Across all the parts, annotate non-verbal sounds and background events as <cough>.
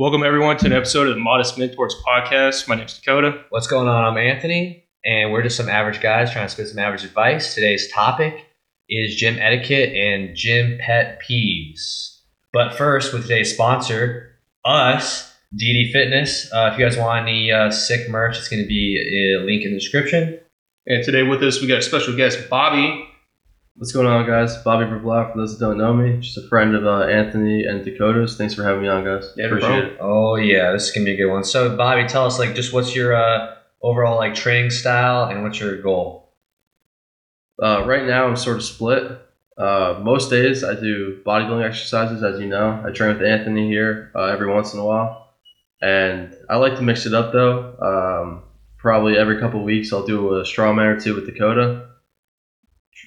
Welcome everyone to an episode of the Modest Mentors podcast. My name's Dakota. What's going on? I'm Anthony, and we're just some average guys trying to spit some average advice. Today's topic is gym etiquette and gym pet peeves. But first, with today's sponsor, us, DD Fitness. Uh, if you guys want any uh, sick merch, it's going to be a link in the description. And today with us, we got a special guest, Bobby. What's going on, guys? Bobby Verblau, for those that don't know me, just a friend of uh, Anthony and Dakota's. Thanks for having me on, guys. Yeah, Appreciate it. Oh yeah, this is gonna be a good one. So Bobby, tell us like just what's your uh, overall like training style and what's your goal? Uh, right now, I'm sort of split. Uh, most days, I do bodybuilding exercises, as you know. I train with Anthony here uh, every once in a while, and I like to mix it up though. Um, probably every couple weeks, I'll do a strongman or two with Dakota.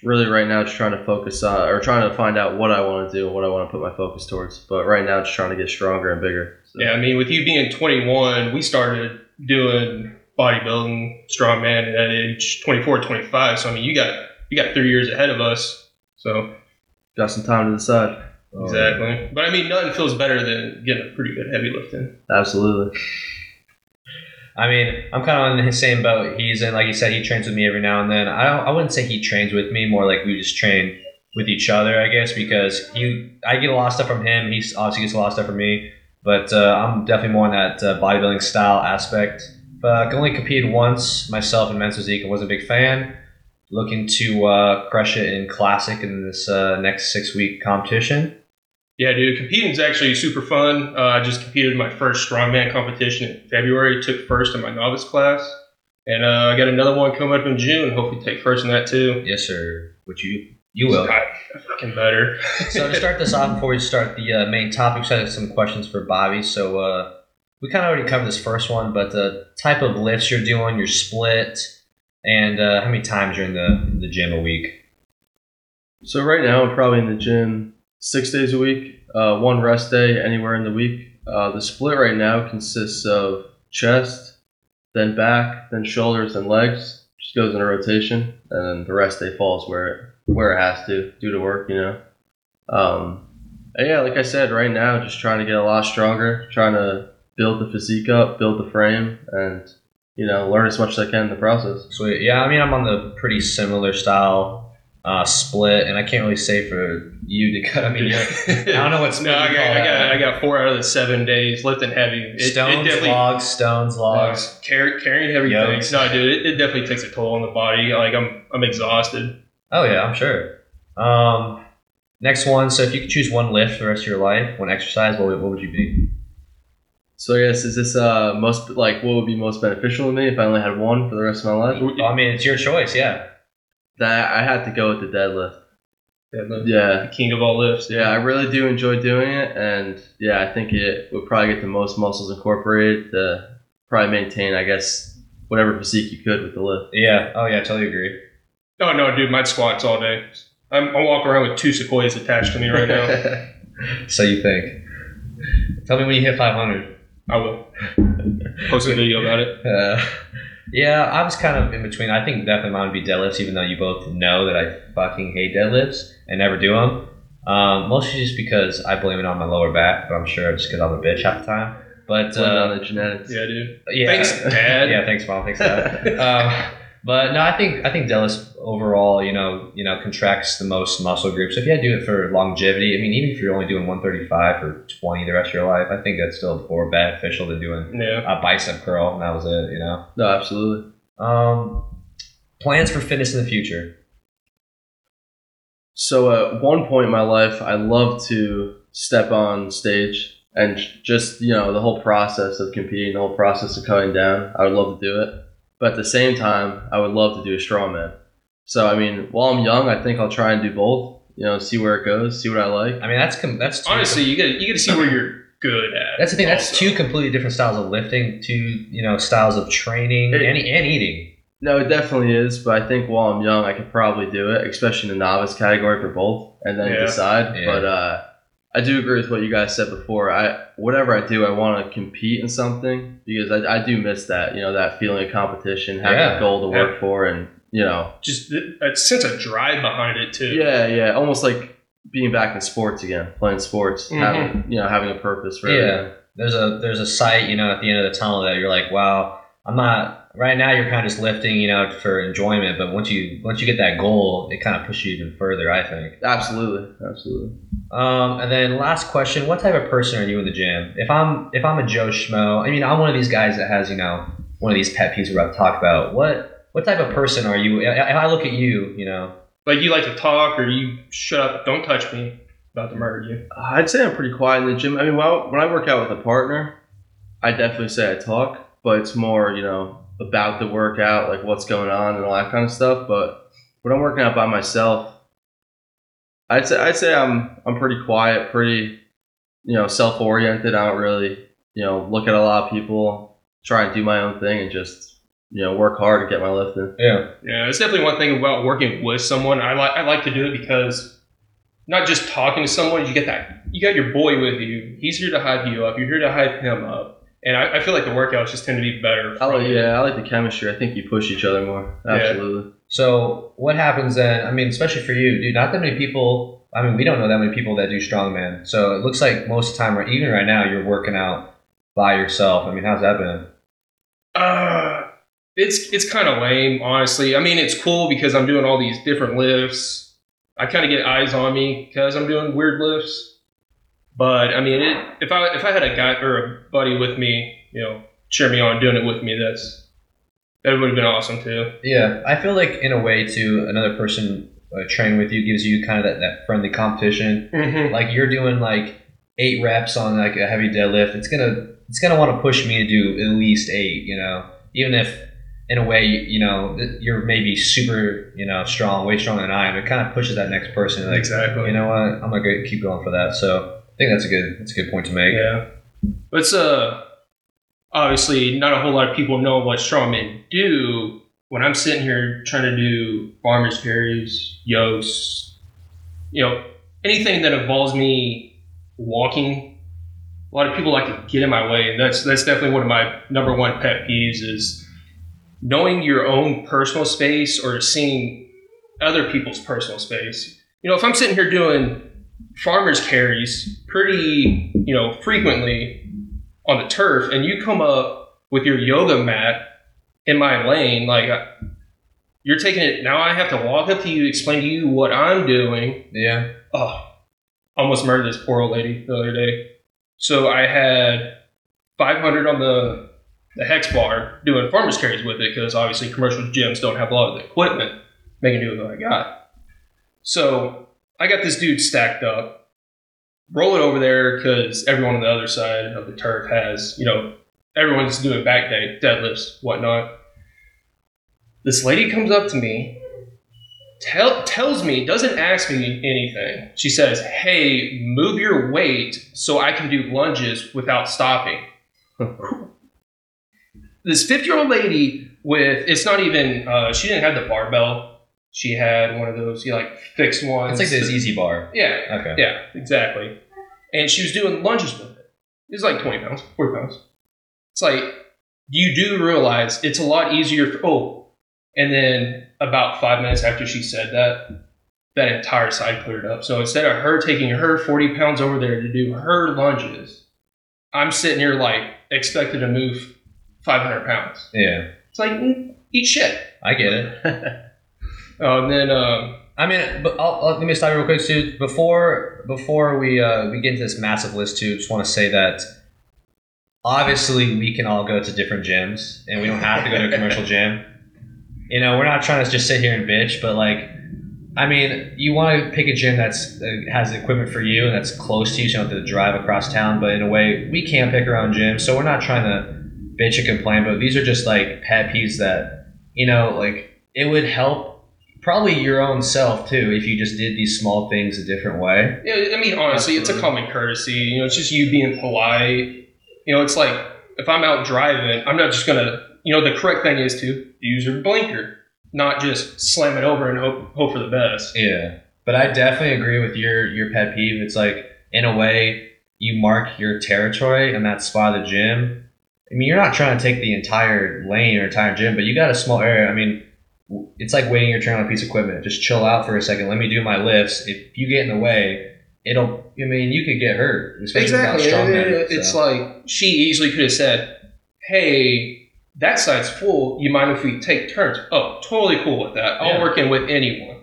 Really, right now, just trying to focus on or trying to find out what I want to do and what I want to put my focus towards. But right now, just trying to get stronger and bigger. So- Yeah, I mean, with you being 21, we started doing bodybuilding, strongman at age 24, 25. So I mean, you got you got three years ahead of us. So Got some time to decide. exactly. But I mean, nothing feels better than getting a pretty good heavy lifting. Absolutely. I mean, I'm kind of on his same boat. He's in, like you said, he trains with me every now and then. I I wouldn't say he trains with me, more like we just train with each other, I guess, because he, I get a lot of stuff from him. He obviously gets a lot of stuff from me, but uh, I'm definitely more in that uh, bodybuilding style aspect. But I can only competed once myself in men's physique. I wasn't a big fan. Looking to uh, crush it in classic in this uh, next six week competition. Yeah, dude, competing is actually super fun. Uh, I just competed in my first strongman competition in February. Took first in my novice class, and uh, I got another one coming up in June. Hopefully, take first in that too. Yes, sir. Which you you will. I, I fucking better. so to start this off, before we start the uh, main topic, I just had some questions for Bobby. So uh, we kind of already covered this first one, but the type of lifts you're doing, your split, and uh, how many times you're in the in the gym a week. So right now I'm probably in the gym six days a week, uh, one rest day anywhere in the week. Uh, the split right now consists of chest, then back, then shoulders, then legs. Just goes in a rotation, and then the rest day falls where it where it has to due to work, you know. Um, yeah, like I said, right now just trying to get a lot stronger, trying to build the physique up, build the frame, and you know learn as much as I can in the process. Sweet. Yeah, I mean, I'm on the pretty similar style uh, split, and I can't really say for you to cut. I mean, <laughs> you're, I don't know what's no. I got, I got I got four out of the seven days lifting heavy. It, stones, it definitely logs, stones, logs. logs car- carrying heavy Yokes. things. No, dude, it, it definitely takes a toll on the body. Like I'm I'm exhausted. Oh yeah, I'm sure. Um, next one. So if you could choose one lift for the rest of your life, one exercise, what would, what would you be? So I guess is this uh most like what would be most beneficial to me if I only had one for the rest of my life? I mean, it's your choice. Yeah. That I had to go with the deadlift. Deadlift. Yeah, The king of all lifts. yeah, I really do enjoy doing it, and yeah, I think it would probably get the most muscles incorporated to probably maintain, I guess, whatever physique you could with the lift. Yeah. Oh yeah, totally agree. Oh no, dude, my squats all day. I'm, I walk around with two sequoias attached to me right now. <laughs> So you think? Tell me when you hit 500. I will post a video about it. <laughs> Uh, yeah, I was kind of in between. I think definitely mine would be deadlifts, even though you both know that I fucking hate deadlifts and never do them. Um, mostly just because I blame it on my lower back, but I'm sure it's because I'm a bitch half the time. But Blame on uh, the genetics. Yeah, dude. yeah, Thanks, Dad. yeah, thanks, mom. Thanks, dad. <laughs> um, but no, I think I think deadlifts overall, you know, you know, contracts the most muscle groups. If you had to do it for longevity, I mean, even if you're only doing 135 or 20 the rest of your life, I think that's still more beneficial than doing Yeah. a bicep curl, and that was it. You know. No, absolutely. Um, plans for fitness in the future. So at one point in my life, I love to step on stage and just you know the whole process of competing, the whole process of cutting down. I would love to do it, but at the same time, I would love to do a strongman. So I mean, while I'm young, I think I'll try and do both. You know, see where it goes, see what I like. I mean, that's com- that's two, Honestly, you got you got to see where you're good at. That's the thing. That's two completely different styles of lifting, two you know styles of training It- and, and eating. No, it definitely is, but I think while I'm young, I could probably do it, especially in the novice category for both, and then Yeah. decide. Yeah. But uh, I do agree with what you guys said before. I whatever I do, I want to compete in something because I, I do miss that, you know, that feeling of competition, having Yeah. a goal to work Yeah. for, and you know, just a sense of drive behind it too. yeah, yeah, almost like being back in sports again, playing sports, Mhm. having you know, having a purpose for Yeah. everything. there's a there's a sight you know at the end of the tunnel that you're like, wow, I'm not right now. You're kind of just lifting you know for enjoyment, but once you once you get that goal, it kind of pushes you even further. I think. Absolutely, absolutely. Um, and then last question: What type of person are you in the gym? If I'm if I'm a Joe Schmo, I mean, I'm one of these guys that has you know one of these pet peeves we're about to talk about. What what type of person are you? If I look at you, you know, Like you like to talk, or you shut up, don't touch me, about to murder you. I'd say I'm pretty quiet in the gym. I mean, when I, when I work out with a partner, I definitely say I talk, but it's more, you know, about the workout, like what's going on and all that kind of stuff. But when I'm working out by myself, I'd say I'd say I'm I'm pretty quiet, pretty, you know, self oriented. I don't really, you know, look at a lot of people, try and do my own thing, and just, you know, work hard and get my lift in. yeah, Yeah, it's definitely one thing about working with someone. I like I like to do it because not just talking to someone, you get that you got your boy with you. He's here to hype you up. You're here to hype him up. And I, I feel like the workouts just tend to be better. I like, yeah, I like the chemistry. I think you push each other more. Yeah. Absolutely. So what happens then? I mean, especially for you, dude. Not that many people. I mean, we don't know that many people that do strongman. So it looks like most of the time, or even right now, you're working out by yourself. I mean, how's that been? Uh, it's it's kind of lame, honestly. I mean, it's cool because I'm doing all these different lifts. I kind of get eyes on me because I'm doing weird lifts. But I mean, it, if I if I had a guy or a buddy with me, you know, cheer me on, doing it with me, that's that would have been awesome too. Yeah, I feel like in a way too, another person uh, training with you gives you kind of that, that friendly competition. Mm-hmm. Like you're doing like eight reps on like a heavy deadlift. It's gonna it's gonna want to push me to do at least eight. You know, even if in a way you know you're maybe super you know strong, way stronger than I am. It kind of pushes that next person. Like exactly. you know what, I'm gonna keep going for that. So I think that's a good that's a good point to make. Yeah. It's uh obviously not a whole lot of people know what strongmen do. When I'm sitting here trying to do farmers carries, yokes, you know, anything that involves me walking, a lot of people like to get in my way, and that's that's definitely one of my number one pet peeves is knowing your own personal space or seeing other people's personal space. You know, if I'm sitting here doing farmers carries pretty, you know, frequently on the turf, and you come up with your yoga mat in my lane, like uh, you're taking it. Now I have to walk up to you, explain to you what I'm doing. Yeah. Oh, almost murdered this poor old lady the other day. So I had 500 on the the hex bar doing farmers carries with it because obviously commercial gyms don't have a lot of the equipment. Making do with what I got. So I got this dude stacked up. Roll it over there because everyone on the other side of the turf has, you know, everyone's doing back day, deadlifts, whatnot. This lady comes up to me, tell, tells me, doesn't ask me anything. She says, Hey, move your weight so I can do lunges without stopping. <laughs> this 50 year old lady with, it's not even, uh, she didn't have the barbell. She had one of those, you know, like fixed ones. It's like this EZ bar. Yeah, Okay. yeah, exactly. And she was doing lunges with it. It was like 20 pounds, 40 pounds. It's like, you do realize it's a lot easier. For, oh, and then about five minutes after she said that, that entire side cleared up. So instead of her taking her 40 pounds over there to do her lunges, I'm sitting here like expected to move 500 pounds. Yeah. It's like, mm, eat shit. I get it. <laughs> And then, um, I mean, but I'll, I'll- let me stop you real quick, Stu. Before before we uh, we get into this massive list, too, just want to say that obviously we can all go to different gyms, and we don't have to go to a commercial gym. You know, we're not trying to just sit here and bitch, but like, I mean, you want to pick a gym that's that has equipment for you and that's close to you, so you don't have to drive across town. But in a way, we can pick our own gym, so we're not trying to bitch and complain. But these are just like pet peeves that you know, like it would help probably your own self too if you just did these small things a different way. Yeah, I mean, honestly, it's a common courtesy. You know, it's just you being polite. You know, it's like if I'm out driving, I'm not just gonna. You know, the correct thing is to use your blinker, not just slam it over and hope hope for the best. Yeah. But I definitely agree with your your pet peeve. It's like in a way you mark your territory in that spot of the gym. I mean, you're not trying to take the entire lane or entire gym, but you got a small area. I mean, it's like waiting your turn on a piece of equipment. Just chill out for a second. Let me do my lifts. If you get in the way, it'll. I mean, you could get hurt, Exactly. without strong men. It's so. like she easily could have said, "Hey, that side's full. You mind if we take turns?" Oh, totally cool with that. I'll Yeah. work in with anyone.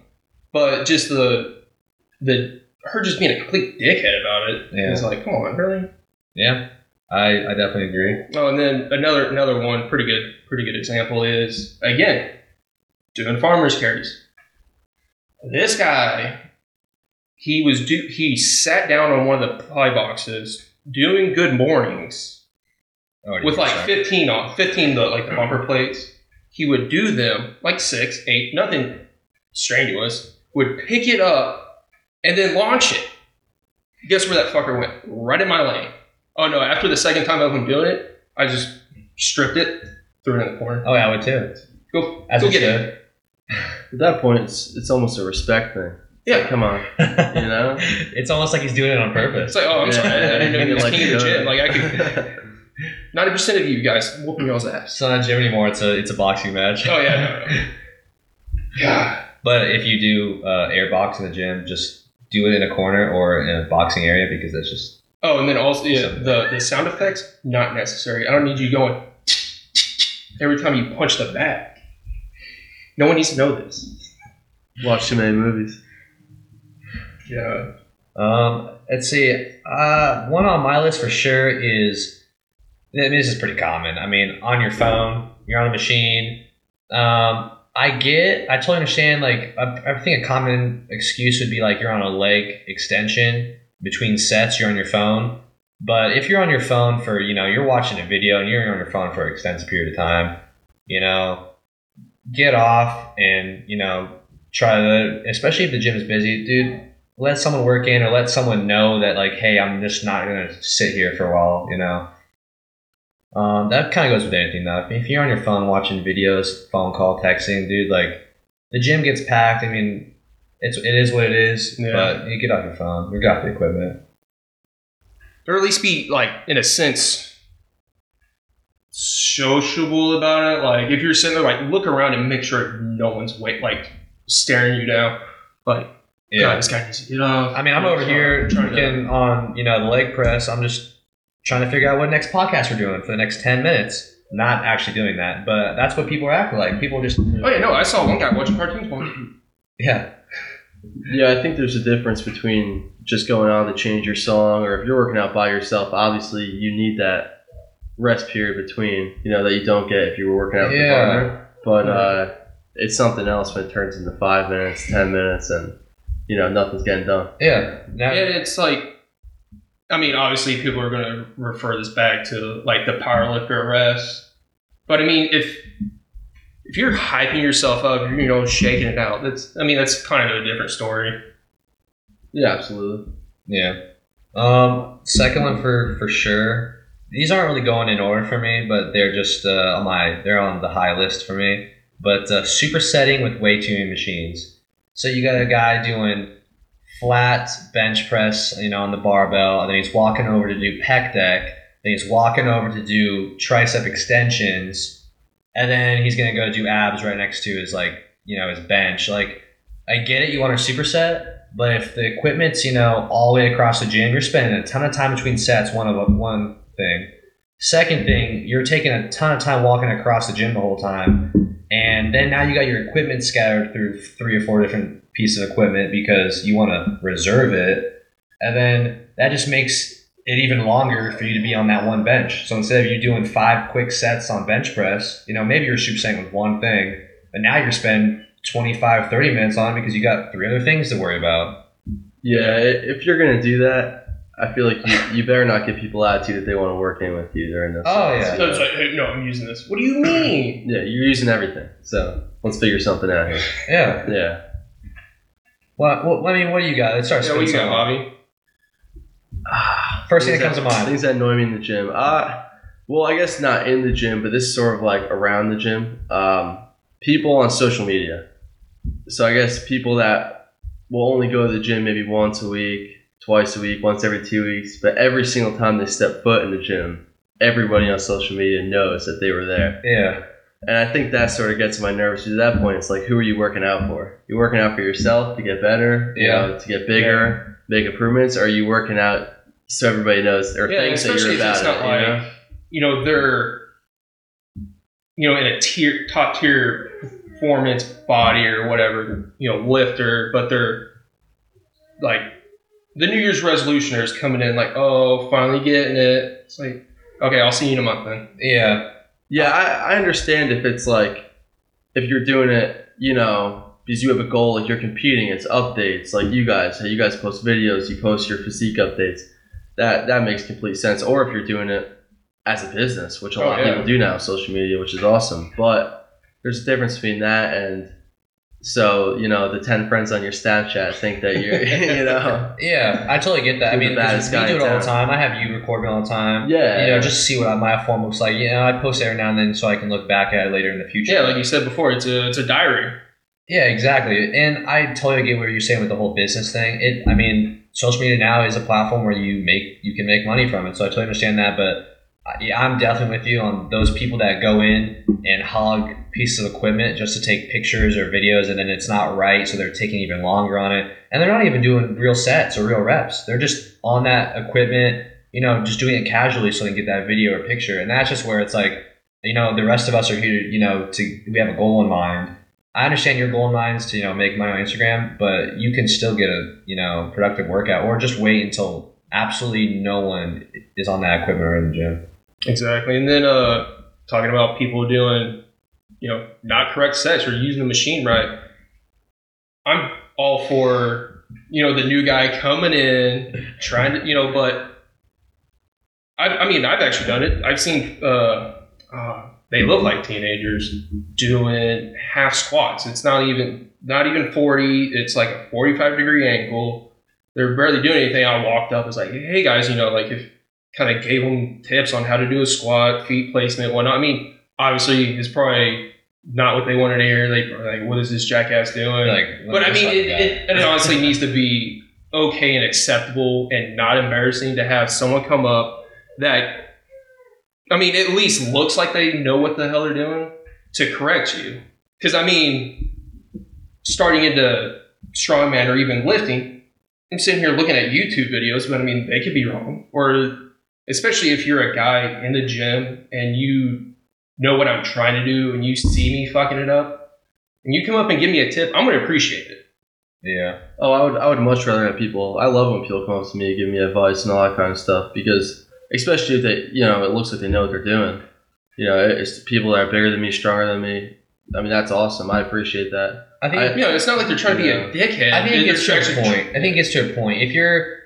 But just the the her just being a complete dickhead about it. Yeah. It's like, come on, really? yeah, I, I definitely agree. Oh, and then another another one, pretty good, pretty good example is again doing farmers carries. This guy, he was do he sat down on one of the plyo boxes doing good mornings Oh, with like. 15 on 15 the like the bumper mm-hmm. plates. He would do them like six, eight, nothing strenuous. Would pick it up and then launch it. Guess where that fucker went? Right in my lane. Oh no! After the second time I've been doing it, I just stripped it, threw it in the corner. Oh, yeah, I would too. Go, As go get it. Should. At that point, it's it's almost a respect thing. Yeah. Come on, you know. <laughs> it's almost like he's doing it on purpose. It's like, oh, I'm sorry, I didn't know you was Like, king of the you know. gym. Like I could, <laughs> ninety percent of you guys whooping y'all's ass. It's not a gym anymore. It's a it's a boxing match. Oh yeah, no, no. God. But if you do uh, air box in the gym, just do it in a corner or in a boxing area because that's just Oh, and then also yeah, the the sound effects not necessary. I don't need you going <laughs> every time you punch the bag. No one needs to know this. Watch too many movies. Yeah. Um, let's see. Uh, one on my list for sure is. I mean, this is pretty common. I mean, on your phone, you're on a machine. Um, I get. I totally understand. Like, I, I think a common excuse would be like you're on a leg extension between sets. You're on your phone. But if you're on your phone for, you know, you're watching a video and you're on your phone for an extensive period of time, you know, get off and, you know, try to, especially if the gym is busy, dude, let someone work in or let someone know that like hey i'm just not going to sit here for a while you know? Um, that kind of goes with anything though. If you're on your phone watching videos phone call texting dude like the gym gets packed. I mean it's it is what it is Yeah. but you get off your phone. You got the equipment. Or at least be like in a sense sociable about it. Like if you're sitting there, like look around and make sure no one's wait like staring you down. Like, God, this guy needs to get off. i mean i'm over here drinking on you know the leg press i'm just trying to figure out what next podcast we're doing for the next 10 minutes not actually doing that but that's what people are acting like people just Oh yeah, no, I saw one guy watching cartoons. One. <laughs> yeah Yeah, I think there's a difference between just going on to change your song, or if you're working out by yourself, obviously you need that rest period between, you know, that you don't get if you were working out with Yeah. a partner. But uh, it's something else when it turns into five minutes, ten minutes, and you know nothing's getting done. Yeah. Now, Yeah, it's like, I mean, obviously people are going to refer this back to like the powerlifter rest, but I mean, if if you're hyping yourself up, you're, you know, shaking it out. That's, I mean, that's kind of a different story. Yeah, absolutely. Yeah. Um, second one for for sure. These aren't really going in order for me, but they're just uh, on my they're on the high list for me. But uh, supersetting with way too many machines. So you got a guy doing flat bench press, you know, on the barbell, and then he's walking over to do pec deck. Then he's walking over to do tricep extensions, and then he's gonna go do abs right next to his like you know his bench. Like I get it, you want to superset, but if the equipment's you know all the way across the gym, you're spending a ton of time between sets. One of them one thing. Second thing, you're taking a ton of time walking across the gym the whole time, and then now you got your equipment scattered through three or four different pieces of equipment because you want to reserve it, and then that just makes it even longer for you to be on that one bench. So instead of you doing five quick sets on bench press, you know maybe you're supersetting with one thing, but now you're spending 25, 30 minutes on it because you got three other things to worry about. Yeah, if you're gonna do that, I feel like you, you better not give people attitude if they want to work in with you during this. Oh, yeah. So it's like, hey, no, I'm using this. What do you <clears throat> mean? Yeah, you're using everything. So let's figure something out here. <laughs> Yeah. Yeah. Well, well I mean, what do you got? Let's start. Yeah, what you got, something. Bobby? <sighs> First thing that Things comes to mind. Things that annoy me in the gym. Uh, well, I guess not in the gym, but this is sort of like around the gym. Um, people on social media. So I guess people that will only go to the gym maybe once a week, twice a week, once every two weeks, but every single time they step foot in the gym, everybody on social media knows that they were there. Yeah. And I think that sort of gets my nerves. At that point, it's like, who are you working out for? You're working out for yourself to get better, you Yeah. know, to get bigger, make improvements. Or are you working out so everybody knows or Yeah, thinks that you're if it's about not it? you know? you know they're you know in a tier top tier performance body or whatever you know lifter, but they're like the New Year's resolutioners coming in like oh finally getting it. It's like okay, I'll see you in a month then. Yeah, Yeah, I, I understand if it's like if you're doing it, you know, because you have a goal, like you're competing, it's updates, like you guys, hey, you guys post videos, you post your physique updates. That that makes complete sense. Or if you're doing it as a business, which a Oh, lot of yeah. people do now, social media, which is awesome. But there's a difference between that and so you know the ten friends on your Snapchat think that you're, <laughs> <laughs> you know, yeah, I totally get that. I mean, baddest we do it in all the time. I have you record me all the time. yeah, You know, just to see what my form looks like. You know, I post every now and then so I can look back at it later in the future. Yeah, like you said before, it's a it's a diary. Yeah, exactly. And I totally get what you're saying with the whole business thing. It, I mean, social media now is a platform where you make you can make money from it. So I totally understand that. But yeah, I'm definitely with you on those people that go in and hog pieces of equipment just to take pictures or videos, and then it's not right, so they're taking even longer on it, and they're not even doing real sets or real reps. They're just on that equipment, you know, just doing it casually so they can get that video or picture. And that's just where it's like, you know, the rest of us are here, you know, to we have a goal in mind. I understand your goal in mind is to you know make money on Instagram, but you can still get a you know productive workout, or just wait until absolutely no one is on that equipment or in the gym. Exactly. And then uh, talking about people doing, you know, not correct sets or using the machine right. I'm all for, you know, the new guy coming in, trying to, you know, but I, I mean, I've actually done it. I've seen, uh, uh, they look like teenagers doing half squats. It's not even, not even 40. It's like a 45 degree angle. They're barely doing anything. I walked up, was like, hey guys, you know, like if, kind of gave them tips on how to do a squat, feet placement, whatnot. I mean, obviously, it's probably not what they wanted to hear. They like, "What is this jackass doing?" Like, but I mean, it, it, it honestly needs to be okay and acceptable and not embarrassing to have someone come up that, I mean, at least looks like they know what the hell they're doing to correct you. Because I mean, starting into strongman or even lifting, I'm sitting here looking at YouTube videos, but I mean, they could be wrong. Or especially if you're a guy in the gym and you know what I'm trying to do and you see me fucking it up, and you come up and give me a tip, I'm gonna appreciate it. yeah, Oh, I would I would much rather have people. I love when people come up to me and give me advice and all that kind of stuff because, especially if they, you know, it looks like they know what they're doing. You know, it's people that are bigger than me, stronger than me. I mean, that's awesome. I appreciate that. I think I- You know, it's not like they're trying to be Yeah. a dickhead. I think it gets to a actually- point. I think it gets to a point. If you're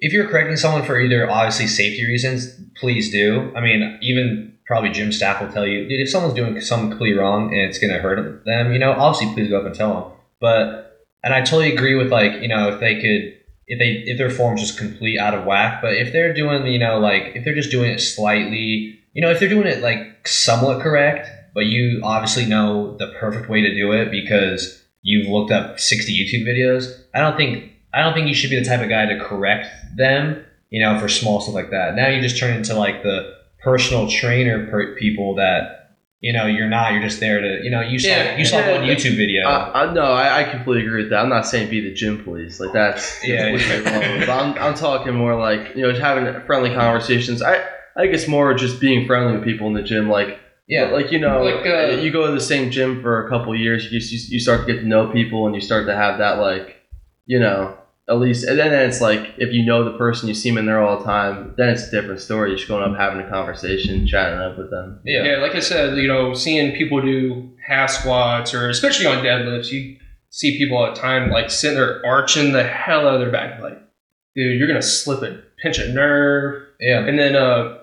if you're correcting someone for either obviously safety reasons, please do. I mean, even probably gym staff will tell you, dude, if someone's doing something completely wrong and it's gonna hurt them, you know, obviously please go up and tell them. But and I totally agree with like, you know, if they could if they if their form's just complete out of whack, but if they're doing, you know, like if they're just doing it slightly, you know, if they're doing it like somewhat correct, but you obviously know the perfect way to do it because you've looked up 60 YouTube videos, I don't think I don't think you should be the type of guy to correct them, you know, for small stuff like that. Now you just turn into like the personal trainer per- people that you know you're not. You're just there to you know you saw Yeah, you saw yeah. one <laughs> YouTube video. I, I no, I, I completely agree with that. I'm not saying be the gym police. Like that's <laughs> Yeah, completely yeah. But I'm, I'm talking more like you know having friendly conversations. I I think it's more just being friendly with people in the gym. Like yeah, like you know, Like, uh, you go to the same gym for a couple years, you, you you start to get to know people, and you start to have that like, you know, at least, and then it's like if you know the person, you see them in there all the time, then it's a different story. You're just going up having a conversation, chatting up with them. yeah, Yeah, like I said, you know, seeing people do half squats or especially on deadlifts, you see people all the time like sitting there arching the hell out of their back, like, dude, you're gonna slip a pinch a nerve. yeah. And then uh,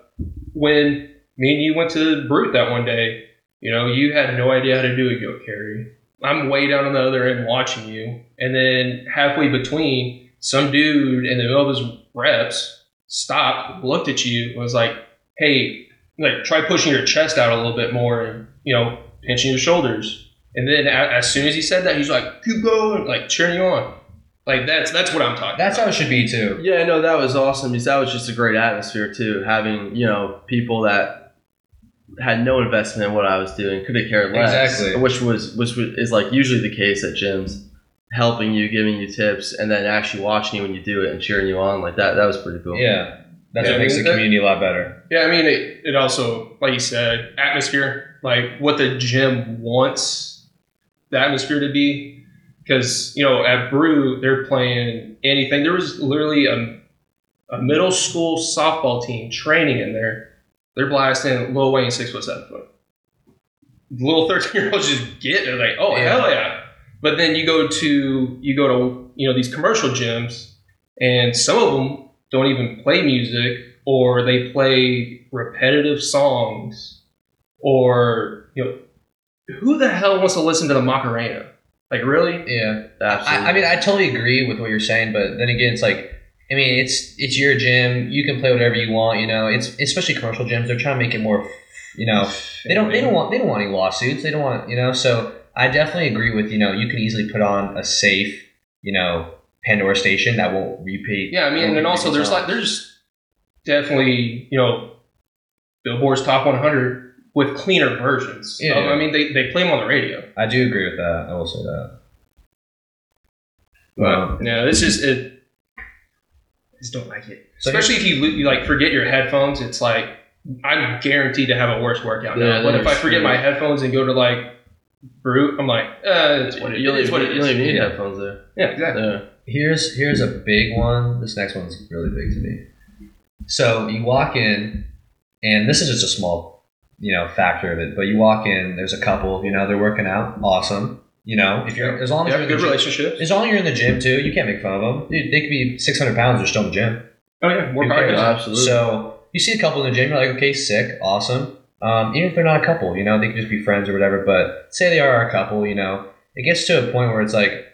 when me and you went to Brute that one day, you know, you had no idea how to do a yoke carry. I'm way down on the other end watching you, and then halfway between, some dude in the middle of his reps stopped, looked at you, and was like, "Hey, like try pushing your chest out a little bit more, and you know, pinching your shoulders." And then a- as soon as he said that, he's like, "Keep going," like cheering you on. Like that's that's what I'm talking. That's about. how it should be too. Yeah, no, that was awesome because that was just a great atmosphere too. Having you know people that had no investment in what I was doing, could have cared less. Exactly. Which was which was, is like usually the case at gyms, helping you, giving you tips, and then actually watching you when you do it and cheering you on like that. That was pretty cool. Yeah, that's Yeah, what makes I the mean, that- community a lot better. Yeah, I mean, it, it also, like you said, atmosphere, like what the gym wants the atmosphere to be. Because, you know, at Brute, they're playing anything. There was literally a, a middle school softball team training in there. They're blasting Lil Wayne six foot, seven foot. Little 13 year olds just get it. Like, oh, Yeah. hell yeah. But then you go to, you go to, you know, these commercial gyms, and some of them don't even play music or they play repetitive songs or you know who the hell wants to listen to the Macarena? Like really? Yeah, Absolutely. I, I mean, I totally agree with what you're saying, but then again, it's like, I mean, it's it's your gym. You can play whatever you want. You know, it's especially commercial gyms. They're trying to make it more, you know, they don't they don't want they don't want any lawsuits. They don't want you know. So I definitely agree with you know you can easily put on a safe you know Pandora station that won't repeat. Yeah, I mean, and also there's like there's definitely you know Billboard's top 100 with cleaner versions. Yeah. Um, I mean, they, they play them on the radio. I do agree with that. I will say that. But Wow. yeah, it's just it. I just don't like it. So Especially if you, lo- you like forget your headphones. It's like I'm guaranteed to have a worse workout Yeah, now. But if I forget my headphones and go to like brute, I'm like, uh, it's what it, you it don't. What even, it you don't even need Yeah. headphones there. Yeah, exactly. Yeah. Here's here's a big one. This next one's really big to me. So you walk in, and this is just a small, you know, factor of it. But you walk in, there's a couple. You know, they're working out. Awesome. You know, if you're as long as Yeah, you're in the good gym, relationships. as long as you're in the gym too, you can't make fun of them. Dude, they could be 600 pounds. They're still in the gym. Oh yeah, work hard. absolutely. So you see a couple in the gym, you're like, okay, sick, awesome. Um, even if they're not a couple, you know, they could just be friends or whatever. But say they are a couple, you know, it gets to a point where it's like,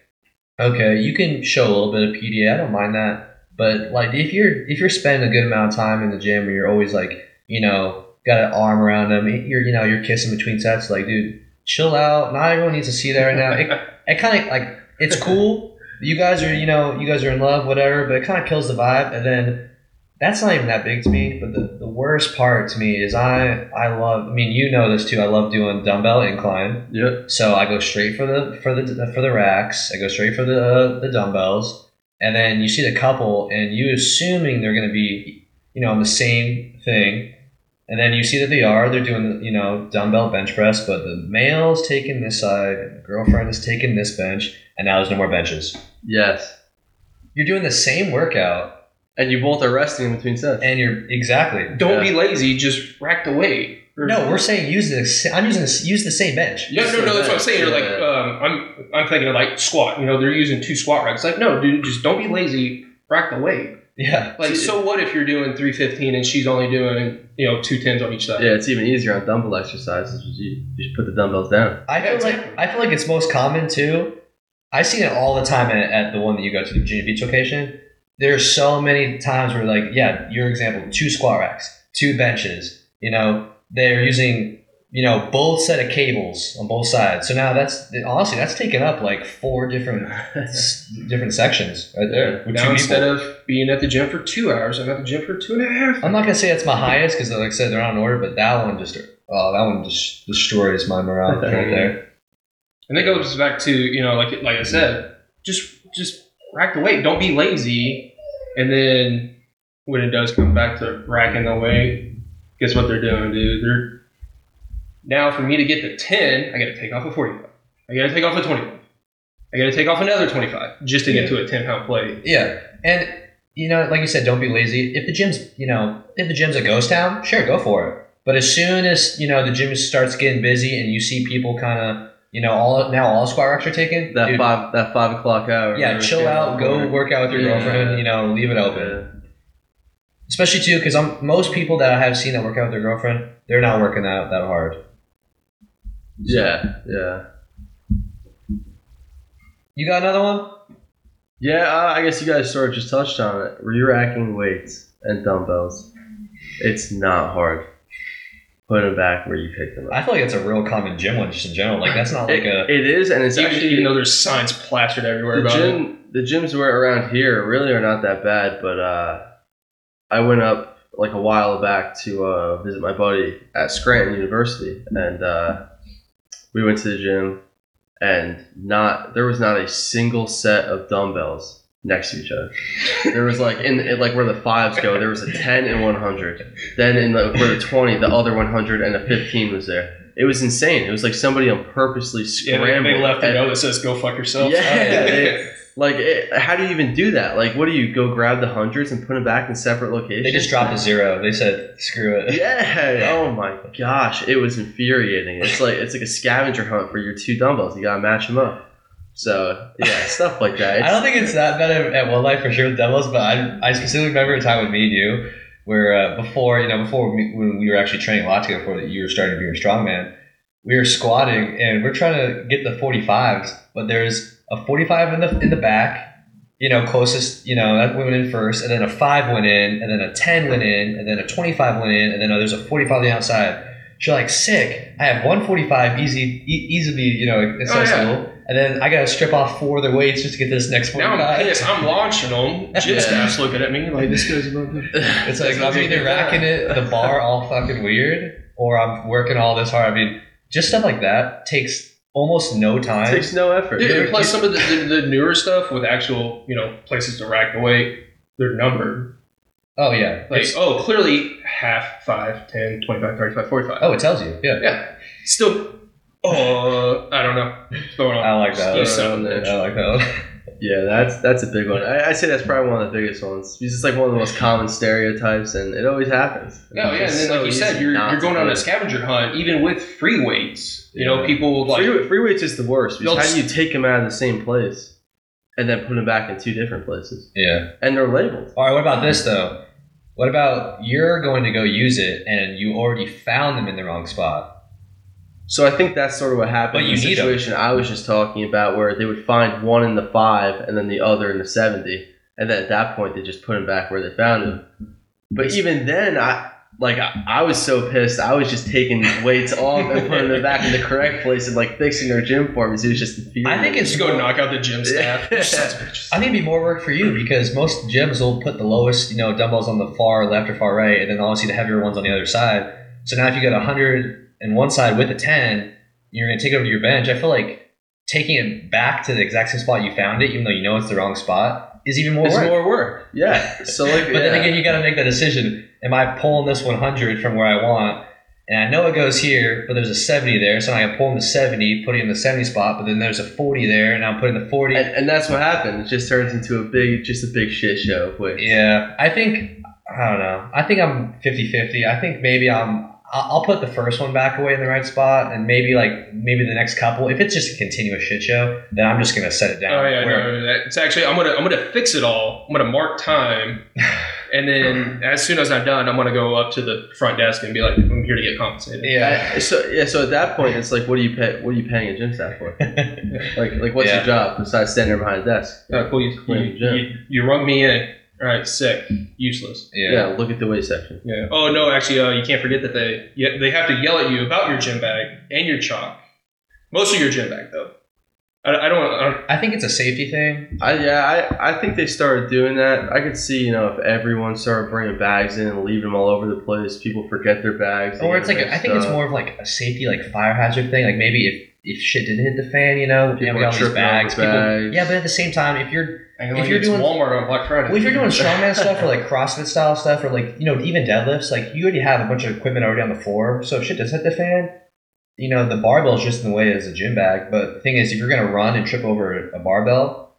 okay, you can show a little bit of PDA. I don't mind that. But like, if you're if you're spending a good amount of time in the gym, and you're always like, you know, got an arm around them, you're you know, you're kissing between sets, like, dude, chill out. Not everyone needs to see that right now. It, <laughs> it kind of like it's cool. You guys are, you know, you guys are in love, whatever, but it kind of kills the vibe. And then that's not even that big to me. But the, the worst part to me is I I love. I mean, you know this too. I love doing dumbbell incline. Yep. So I go straight for the for the for the racks. I go straight for the uh, the dumbbells, and then you see the couple, and you assuming they're going to be, you know, on the same thing, and then you see that they are. They're doing you know dumbbell bench press, but the male's taking this side, and the girlfriend is taking this bench, and now there's no more benches. Yes. You're doing the same workout, And you both are resting in between sets. and you're exactly. Don't Yeah. be lazy. Just rack the weight. Or- No, we're saying use the. sa- I'm using this, use the same bench. No, no, no. That's what I'm saying. You're like, um, I'm, I'm thinking of like squat. You know, they're using two squat racks. Like, no, dude, just don't be lazy. Rack the weight. Yeah. Like, See, so what if you're doing 315 and she's only doing, you know, two tens on each side? Yeah, it's even easier on dumbbell exercises. You, you just put the dumbbells down. I feel Yeah, like. I feel like it's most common too. I see it all the time at, at the one that you go to, the Virginia Beach location. There's so many times where like, yeah, your example, two squat racks, two benches. You know, they're using you know both set of cables on both sides. So now that's honestly that's taken up like four different <laughs> s- different sections right there. Now instead people. of being at the gym for two hours, I'm at the gym for two and a half. I'm not gonna say it's my highest because like I said they're in order, but that one just oh that one just destroys my morale right <laughs> there. And it goes back to you know, like like I said, just just rack the weight. Don't be lazy. And then when it does come back to racking the weight, guess what they're doing, dude? They're now for me to get to ten, I got to take off a forty-five. I got to take off a twenty-five. I got to take off another twenty-five just to get to a ten-pound plate. Yeah, and you know, like you said, don't be lazy. If the gym's, you know, if the gym's a ghost town, sure, go for it. But as soon as you know the gym starts getting busy and you see people kind of, you know, all now all squat racks are taken, That dude, five that five o'clock hour. yeah, chill out, go work out with your Yeah. girlfriend. You know, leave it open. Yeah. Especially too, because I'm most people that I have seen that work out with their girlfriend, they're not working that that hard. Yeah, yeah. You got another one? Yeah, uh, I guess you guys sort of just touched on it. Re-racking weights and dumbbells. It's not hard. Put them back where you picked them up. I feel like it's a real common gym one, just in general. Like that's not like It- a it is, and it's Even, actually even though there's signs plastered everywhere the about it. The gyms were around here really are not that bad, but uh, I went up like a while back to uh, visit my buddy at Scranton University, and uh, we went to the gym, and not there was not a single set of dumbbells next to each other. There was like in, in like where the fives go, there was a ten and one hundred. Then in the where the twenty, the other one hundred and a fifteen was there. It was insane. It was like somebody on purposely Yeah, scrambled. they, they left a note that says "Go fuck yourself." Yeah, oh, they- like, it, how do you even do that? Like, what do you go grab the hundreds and put them back in separate locations? They just dropped a zero. They said, "Screw it." Yeah. Oh my gosh, it was infuriating. It's like it's like a scavenger hunt for your two dumbbells. You gotta match them up. So yeah, <laughs> stuff like that. I don't think it's that bad at, at One Life for sure with demos, but I, I specifically remember a time with me and you where uh, before you know before we, when we were actually training a lot together before you were starting to be a strongman, we were squatting and we're trying to get the 45s, but there's a 45 in the in the back, you know, closest, you know, that went in first, and then a five went in, and then a 10 went in, and then a 25 went in, and then uh, there's a 45 on the outside. You're like sick. I have 145 easy, e- easily, you know, accessible, yeah. and then I gotta strip off four other weights just to get this next Now 45. I'm pissed. I'm launching them. Gym <laughs> Yeah. staff's looking at me like this guy's about to. <laughs> It's like I'm not either good. <laughs> racking it the bar all fucking weird, or I'm working all this hard. I mean, just stuff like that takes almost no time. it time. takes no effort. Dude, and plus some of the, the, the newer stuff with actual, you know, places to rack the weight, they're numbered. oh yeah, Like, It's- oh, clearly half, 5, 10, 25, 35, 45. oh, it tells you. Yeah, Yeah. Still, oh, I don't know. What's going on? I like that. Yeah. seven I like that. One. <laughs> Yeah, that's that's a big one. I, I'd say that's probably one of the biggest ones. It's just like one of the most common stereotypes, and it always happens. No, yeah, and then so like you said, you're, you're going on a scavenger hunt, even with free weights. You know, Yeah. people like free, free weights is the worst. Because how do you take them out of the same place and then put them back in two different places? Yeah. And they're labeled. All right. What about this though? What about you're going to go use it and you already found them in the wrong spot? So I think that's sort of what happened But in the need 'em. situation I was just talking about, where they would find one in the five and then the other in the seventy, and then at that point they just put them back where they found them. But even then, I like I, I was so pissed. I was just taking weights off and putting them back in the correct place and like fixing their gym for me. So it was just infuriating. I think it's just go knock out the gym staff. <laughs> Yeah. You sons of bitches. I think it'd be more work for you because most gyms will put the lowest, you know, dumbbells on the far left or far right, and then obviously the heavier ones on the other side. So now if you got hundred and one side with a ten, you're gonna take it over to your bench. I feel like taking it back to the exact same spot you found it, even though you know it's the wrong spot, is even more it's work. more work. Yeah. So like, <laughs> but then again, you got to make that decision. Am I pulling this 100 from where I want? And I know it goes here, but there's a 70 there. So I'm pulling the 70, putting in the 70 spot, but then there's a 40 there, and I'm putting the 40. and, and that's what happened. It just turns into a big, just a big shit show. weights. Yeah, I think I don't know. I think I'm 50-50. I think maybe I'm I'll I'll put the first one back away in the right spot, and maybe like maybe the next couple. If it's just a continuous shit show, then I'm just gonna set it down. Oh yeah, where- no, that- it's actually I'm gonna I'm gonna fix it all. I'm gonna mark time, <sighs> and then as soon as I'm done, I'm gonna go up to the front desk and be like, I'm here to get compensated. yeah. So yeah, so at that point, it's like, what do you pay? What are you paying a gym staff for? <laughs> Like, like what's Yeah. your job besides standing behind a desk? Uh, cool, you, Clean you, the gym. you, you rung me in. All right, sick, useless. yeah. Yeah, look at the weight section. Yeah. Oh no, actually, uh, you can't forget that they yeah, they have to yell at you about your gym bag and your chalk. Most of your gym bag though. I, I don't. I don't I think it's a safety thing. I yeah, I, I think they started doing that. I could see, you know, if everyone started bringing bags in and leaving them all over the place, people forget their bags. they Or it's like mixed I think it's more of like a safety like fire hazard thing. Like maybe if if shit didn't hit the fan, you know, People and we are got all these tripping bags, people- bags. yeah. But at the same time, if you're I If you're it's doing- Walmart on Black Friday. Well, if you're doing <laughs> strongman stuff or like CrossFit style stuff or like you know even deadlifts, like you already have a bunch of equipment already on the floor. So if shit does hit the fan, you know the barbell is just in the way as a gym bag. But the thing is, if you're gonna run and trip over a barbell,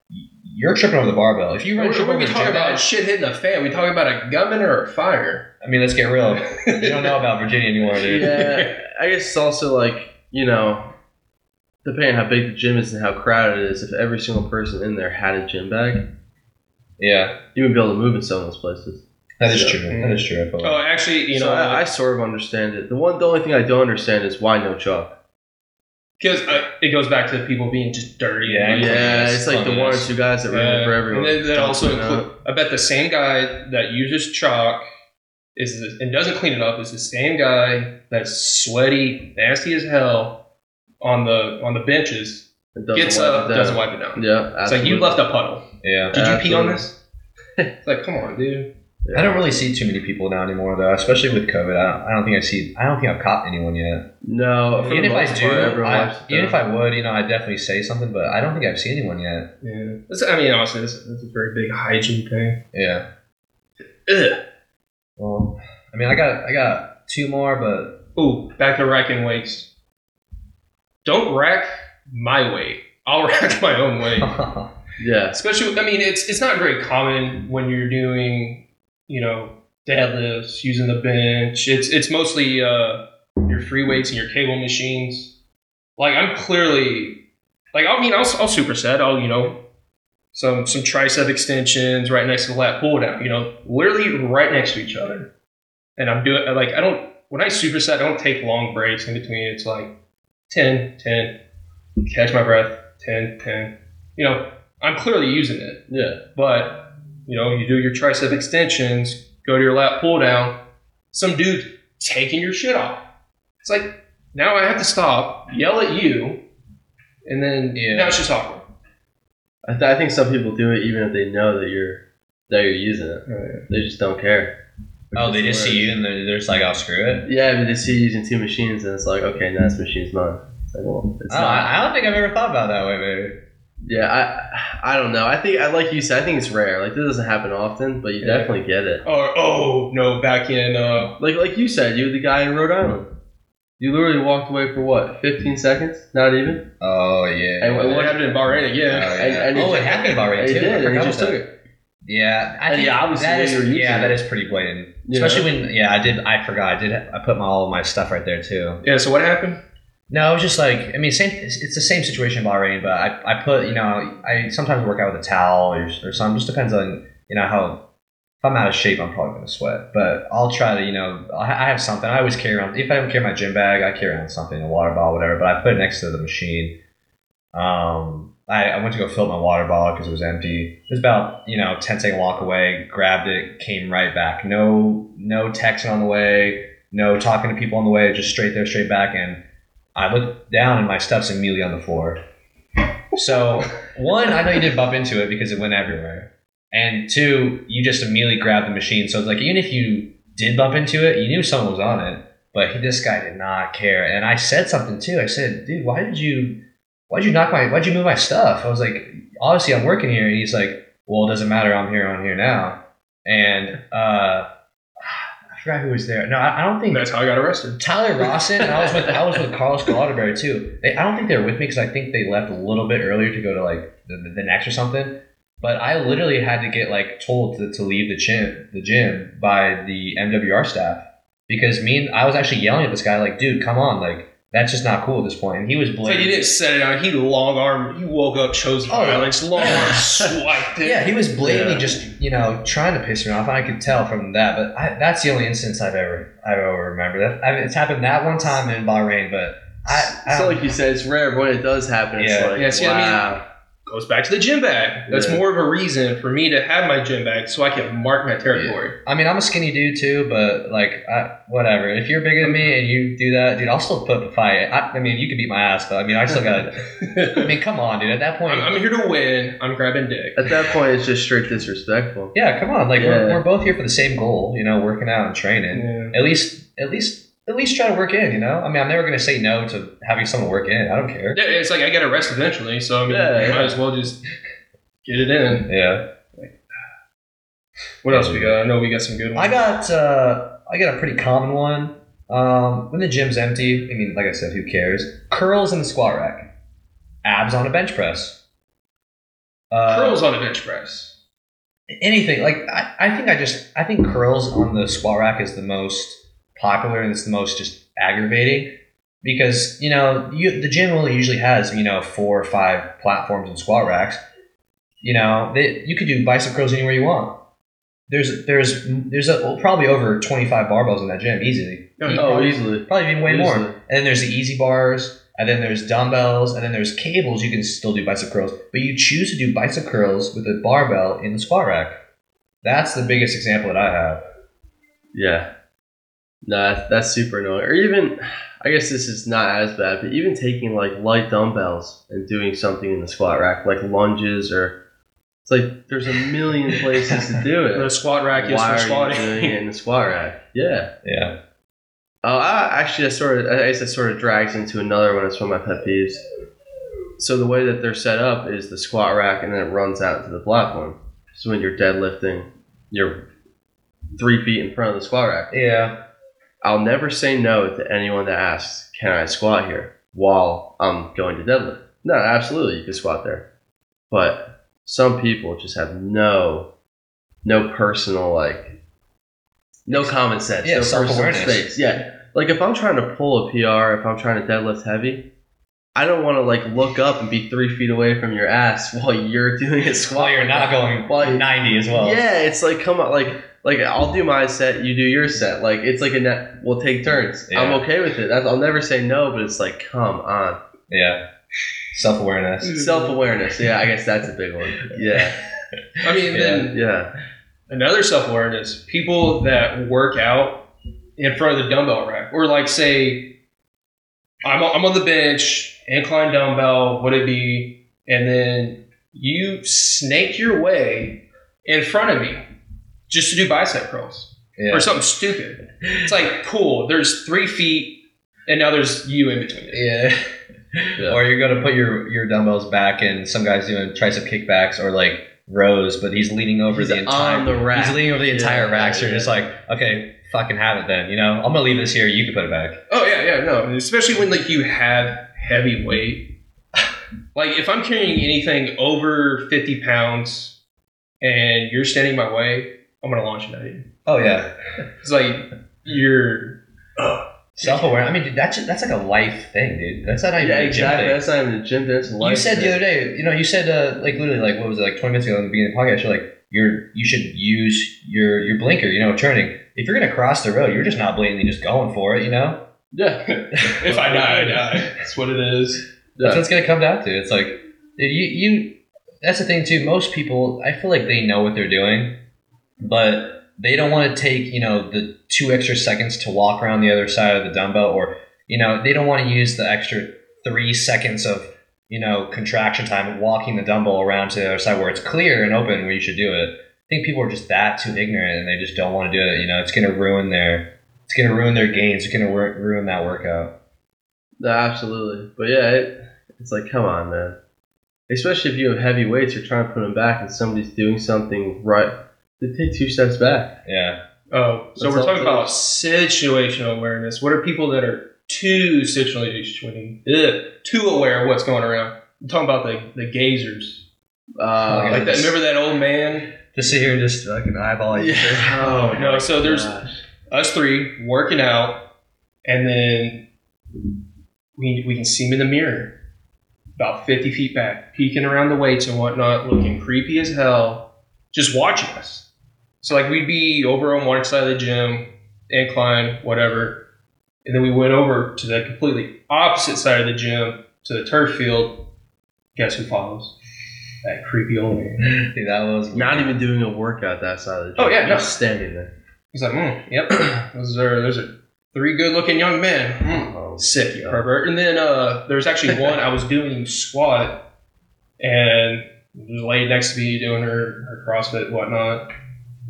you're tripping over the barbell. If you run When trip over we a talk about bag, shit hitting the fan, we talk about a gunman or a fire. I mean, let's get real. you don't know <laughs> about Virginia anymore, dude. Yeah, I guess it's also like you know, depending on how big the gym is and how crowded it is. If every single person in there had a gym bag, Yeah, you would be able to move in some of those places. that is Yeah. true. That is true. I feel. Oh, actually, you so know, I, I sort of understand it. The one, the only thing I don't understand is why no chalk. because uh, it goes back to people being just dirty. Yeah, and Yeah, Yeah, it's it's like the one or two guys that run Yeah. for everyone. And then that also include. I bet the same guy that uses chalk is the, and doesn't clean it up is the same guy that's sweaty, nasty as hell on the on the benches. It doesn't gets wipe up, uh, down. doesn't wipe it down. Yeah, it's like you left a puddle. yeah. Did you pee on this? it's like, come on, dude. I don't really see too many people now anymore though, especially with COVID. I don't, I don't think I see. I don't think I've caught anyone yet. No, for even the if I do, I, even if I would, you know, I'd definitely say something. But I don't think I've seen anyone yet. Yeah. That's, I mean, honestly, that's, that's a very big hygiene thing. Yeah. Ugh. Well, I mean, I got I got two more, but Ooh, back to racking weights. Don't rack my weight. I'll <laughs> rack my own weight. <laughs> Yeah, Especially, I mean, it's it's not very common when you're doing, you know, deadlifts using the bench. It's it's mostly uh, your free weights and your cable machines. Like I'm clearly, like I mean, I'll I'll superset. I'll you know, some some tricep extensions right next to the lat pull down. You know, literally right next to each other. And I'm doing like I don't when I superset, I don't take long breaks in between. It's like 10, 10, catch my breath, 10, 10. You know, I'm clearly using it. yeah. But you know, you do your tricep extensions, go to your lat pull down. Some dude taking your shit off. It's like now I have to stop, yell at you, and then Yeah. now it's just awkward. I, th- I think some people do it even if they know that you're that you're using it. Oh, they just don't care. Oh, they just see you and they're, they're just like, "I'll screw it." Yeah, but they see you using two machines, and it's like, okay, now this machine's mine. It's like, well, it's Oh, not. I, I don't think I've ever thought about it that way, baby. Yeah, I I don't know. I think I like you said. I think it's rare. Like this doesn't happen often, but you Yeah. definitely get it. Or oh no, back in uh, Like like you said, you were the guy in Rhode Island. You literally walked away for what, 15 seconds? Not even. Oh yeah. And what happened in Bahrain Oh, again? yeah. And- and oh, it happened in Bahrain too. I did, and he just about took it. Yeah, I think yeah, obviously that is yeah, that is pretty blatant. Especially when yeah, I did. I forgot. I did. I put my, all of my stuff right there too. Yeah. So what happened? No, it was just like I mean, same. It's, the same situation in Bahrain, but I, I put you know I sometimes work out with a towel or, or something. Just depends on you know how. If I'm out of shape, I'm probably gonna sweat. But I'll try to you know I I have something. I always carry around. If I don't carry my gym bag, I carry around something, a water bottle, whatever. But I put it next to the machine. Um, I, I went to go fill my water bottle because it was empty. It was about you know 10 second walk away. Grabbed it, came right back. No no texting on the way. No talking to people on the way. Just straight there, straight back, and I looked down and my stuff's immediately on the floor. So one, I know you didn't bump into it because it went everywhere, and two, you just immediately grabbed the machine. So it's like even if you did bump into it, you knew someone was on it, but he, this guy did not care. And I said something too. I said, "Dude, why did you, why did you knock my, why would you move my stuff?" I was like, "Obviously, I'm working here." And he's like, "Well, it doesn't matter. I'm here. I'm here now." And uh, I forgot who was there. No, I, I don't think That's how I got arrested. Tyler Rawson, and I was with I was with <laughs> Carlos Galaterberry too. They, I don't think they were with me because I think they left a little bit earlier to go to like the, the, the next or something. But I literally had to get like told to, to leave the gym the gym by the MWR staff because me and I was actually yelling at this guy like, dude, come on, like that's just not cool at this point. And he was It's like blatant. he didn't set it out. He long arm. He woke up, chose Oh. violence, long arm, <laughs> swiped it. Yeah, he was blatantly Yeah. just you know trying to piss me off. I could tell from that, but I, that's the only instance I've ever I've ever remember. That I mean, it's happened that one time in Bahrain, but I, I So like you said, it's rare, but when it does happen, it's Yeah. like, Yeah, see, I mean- wow. Goes back to the gym bag. That's Yeah. more of a reason for me to have my gym bag so I can mark my territory. I mean, I'm a skinny dude too, but like, I, whatever. If you're bigger than me and you do that, dude, I'll still put up a fight. I, I mean, you could beat my ass, but I mean, I still got. <laughs> I mean, come on, dude. At that point, I'm, I'm here to win. I'm grabbing dick. At that point, it's just straight disrespectful. yeah, come on. Like, Yeah. we're, we're both here for the same goal, you know, working out and training. Yeah. At least, at least, at least try to work in. You know, I mean, I'm never gonna say no to having someone work in. I don't care. Yeah, it's like I get arrested eventually, so I mean, Yeah, yeah. might as well just get it in. Yeah, What else we got? I know we got some good ones. I got, uh, I got a pretty common one. Um, when the gym's empty, I mean, like I said, who cares? Curls in the squat rack, abs on a bench press. Uh, curls on a bench press. anything like I, I think I just I think curls on the squat rack is the most popular and it's the most just aggravating because you know you, the gym only usually has you know four or five platforms and squat racks. You know they, you could do bicep curls anywhere you want. There's there's there's a, probably over 25 barbells in that gym easily. Oh, Oh, probably, easily. probably even way more. And then there's the EZ bars, and then there's dumbbells, and then there's cables. You can still do bicep curls, but you choose to do bicep curls with a barbell in the squat rack. That's the biggest example that I have. Yeah. Nah, that's- super annoying. Or even, I guess this is not as bad, but even taking like light dumbbells and doing something in the squat rack, like lunges or It's like there's a million <laughs> places to do it. The squat rack is Why for are squatting. you doing it in the squat rack? Yeah. Yeah. Oh, I, actually, that sort of, I guess that sort of drags into another one. It's one of my pet peeves. So the way that they're set up is the squat rack, and then it runs out to the platform. So when you're deadlifting, you're three feet in front of the squat rack. Yeah. I'll never say no to anyone that asks, "Can I squat here?" while I'm going to deadlift. No, absolutely, you can squat there. But some people just have no, no personal like, no common sense, Yeah, no personal space. Yeah, like if I'm trying to pull a PR, if I'm trying to deadlift heavy, I don't want to like look up and be three feet away from your ass <laughs> while you're doing a squat. Well, you're not going Well, 90 as well. Yeah, it's like come on, like like I'll do my set, you do your set. Like it's like a net. We'll take turns. Yeah. I'm okay with it. That's, I'll never say no, but it's like come on, Yeah. Self awareness. <laughs> self awareness. Yeah, I guess that's a big one. Yeah, <laughs> I mean, Yeah. then yeah, another self awareness people that work out in front of the dumbbell rack, or like say, I'm, I'm on the bench, incline dumbbell, would it be, and then you snake your way in front of me just to do bicep curls Yeah. or something stupid. It's like, cool, there's three feet, and now there's you in between it. Yeah. Yeah. Or you're gonna put your your dumbbells back, and some guy's doing tricep kickbacks or like rows, but he's leaning over He's the entire on the rack. He's leaning over the entire Yeah, rack. So you're just like, okay, fucking have it then. You know, I'm gonna leave this here. You can put it back. Oh yeah, yeah, no. Especially when like you have heavy weight. Like if I'm carrying anything over fifty pounds and you're standing my way, I'm gonna launch it at you. Oh yeah. <laughs> It's like you're <gasps> Self aware. I mean, dude, that's that's like a life thing, dude. That's not even yeah, a gym exactly. thing. That's not even a gym. That's a life you said thing. the other day, you know, you said uh, like literally like what was it like 20 minutes ago in the beginning of the podcast? You're like you're you should use your your blinker, you know, turning. If you're gonna cross the road, you're just not blatantly just going for it, you know. Yeah, <laughs> if I die, I die. That's what it is. That's Yeah. what it's gonna come down to. It's like dude, you you. That's the thing too. Most people, I feel like they know what they're doing, but they don't want to take you know the two extra seconds to walk around the other side of the dumbbell, or you know they don't want to use the extra three seconds of you know contraction time walking the dumbbell around to the other side where it's clear and open where you should do it. I think people are just that too ignorant and they just don't want to do it. You know, it's gonna ruin their it's gonna ruin their gains. It's gonna ru- ruin that workout. Absolutely. But yeah, it, it's like, come on, man. Especially if you have heavy weights, you're trying to put them back, and somebody's doing something right. They take two steps back. Yeah. Oh, so That's we're talking about situational awareness. What are people that are too situationally ugh, too aware of what's going around? I'm talking about the the gazers. Uh, Like that. Remember that old man? Just sit here and just fucking eyeball each other. yeah. Oh, <laughs> no, my so there's- gosh. us three working out, and then we we can see him in the mirror, about fifty feet back, peeking around the weights and whatnot, looking creepy as hell, just watching us. So like we'd be over on one side of the gym, incline, whatever, and then we went over to the completely opposite side of the gym to the turf field. Guess who follows? That creepy old man. <laughs> Dude, that was Not even doing a workout that side of the gym. Oh, yeah, no. just standing there. He's like, mm, yep, <clears throat> those are those are three good looking young men. Mm. Oh, Sick, you pervert. And then uh, there was actually one I was doing squat, and laid next to me doing her, her CrossFit whatnot.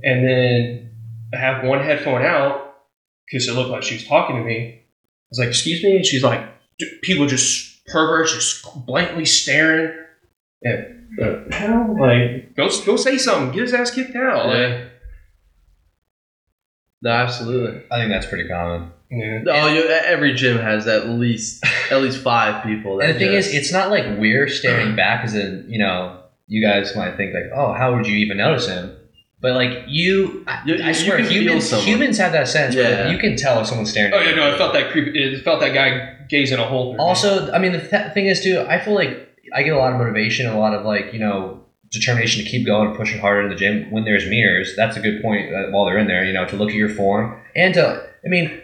And then I have one headphone out because it looked like she was talking to me. I was like, "Excuse me," and she's like, "People just perverts just blankly staring." And uh, hell, like, go go say something. Get his ass kicked out. Like, Yeah. No, absolutely. I think that's pretty common. yeah. Oh, you, every gym has at least at least five people. That And the thing just- is, it's not like we're staring back as in, you know, you guys might think like, oh, how would you even notice him? But like you, I, You- I swear, can feel humans someone. humans have that sense. Yeah, Yeah. you can tell if someone's staring. Oh at yeah, no, I felt that creep. It felt that guy gazing a hole. through me. Also, I mean, the th- thing is, too, I feel like I get a lot of motivation, a lot of like, you know, determination to keep going and pushing harder in the gym when there's mirrors. That's a good point uh, while they're in there, you know, to look at your form and to, I mean,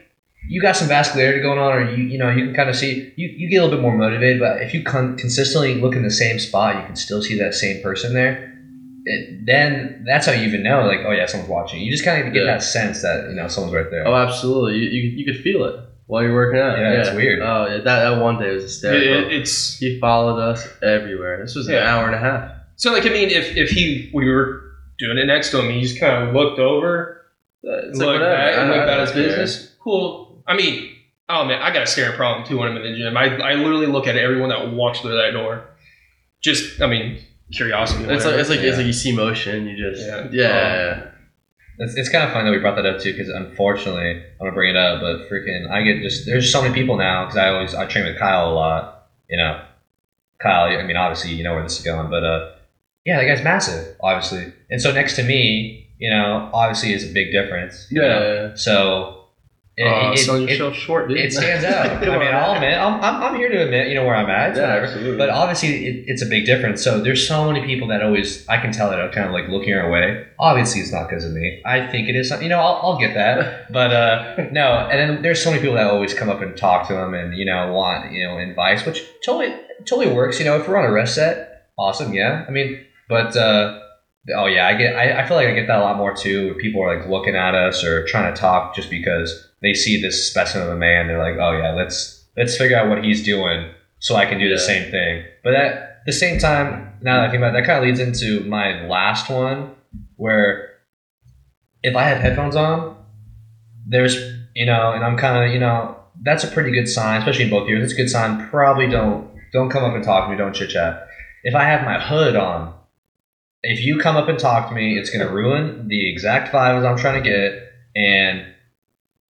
you got some vascularity going on, or you, you know, you can kind of see, you, you get a little bit more motivated. But if you con- consistently look in the same spot, you can still see that same person there. It, then that's how you even know, like, oh yeah, someone's watching. You just kind of get Yeah. that sense that you know someone's right there. Oh, absolutely. You, you, you could feel it while you're working out. Yeah, it's weird. Oh, yeah. That, that one day was It- hysterical. it- it's he followed us everywhere. This was an hour and a half. So like I mean, if if he we were doing it next to him, he just kind of looked over, uh, It's like, looked whatever. back, and went I about his don't care. business. Cool. I mean, oh man, I got a staring problem too when I'm in the gym. I I literally look at everyone that walks through that door. Just I mean, curiosity. It's like it's like it's like you see motion, you just Yeah. yeah, yeah, yeah. It's, it's kind of funny that we brought that up too, because unfortunately, I'm gonna bring it up, but freaking, I get just there's so many people now because I always I train with Kyle a lot, you know. Kyle, I mean, obviously you know where this is going, but uh, yeah, that guy's massive, obviously, and so next to me, you know, obviously is a big difference. you Yeah, know? yeah, So it, Oh, it, it- yourself short, dude. it <laughs> stands out. I mean, I'll admit, I'm, I'm, I'm here to admit, you know, where I'm at. Yeah, whatever. absolutely. But obviously, it, it's a big difference. So there's so many people that always, I can tell that I'm kind of like looking away. Obviously, it's not because of me. I think it is. You know, I'll, I'll get that. <laughs> But uh, no, and then there's so many people that always come up and talk to them and you know want you know advice, which totally totally works. You know, if we're on a rest set, awesome. Yeah, I mean, but. uh Oh yeah, I get. I, I feel like I get that a lot more too. Where people are like looking at us or trying to talk just because they see this specimen of a man. They're like, oh yeah, let's let's figure out what he's doing so I can do the same thing. But at the same time, now that I think about it, that kind of leads into my last one, where if I have headphones on, there's you know, and I'm kind of you know, that's a pretty good sign, especially in both ears. It's a good sign. Probably don't don't come up and talk to me. Don't chit chat. If I have my hood on, if you come up and talk to me, it's gonna ruin the exact vibes I'm trying to get, and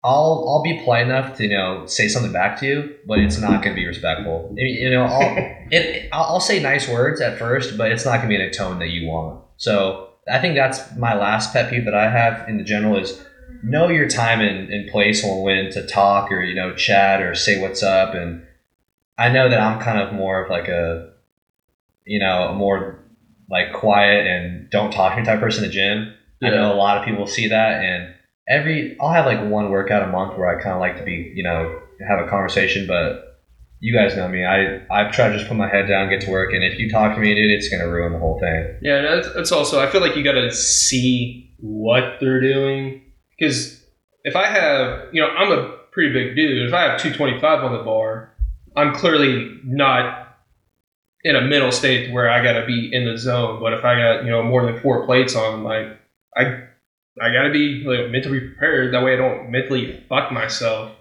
I'll I'll be polite enough to you know say something back to you, but it's not gonna be respectful. You know, I'll <laughs> it I'll, say nice words at first, but it's not gonna be in a tone that you want. So I think that's my last pet peeve that I have in the general is know your time and, and place on when to talk or you know chat or say what's up. And I know that I'm kind of more of like a you know a more like quiet and don't talk to me type person in the gym. I know a lot of people see that and every I'll have like one workout a month where I kind of like to be you know have a conversation, but you guys know me. I I try to just put my head down, get to work, and if you talk to me, dude, it's gonna ruin the whole thing. Yeah, that's, that's also. I feel like you got to see what they're doing because if I have, you know, I'm a pretty big dude. If I have 225 on the bar, I'm clearly not in a mental state where I got to be in the zone. But if I got, you know, more than four plates on, like I, I got to be like, mentally prepared. That way, I don't mentally fuck myself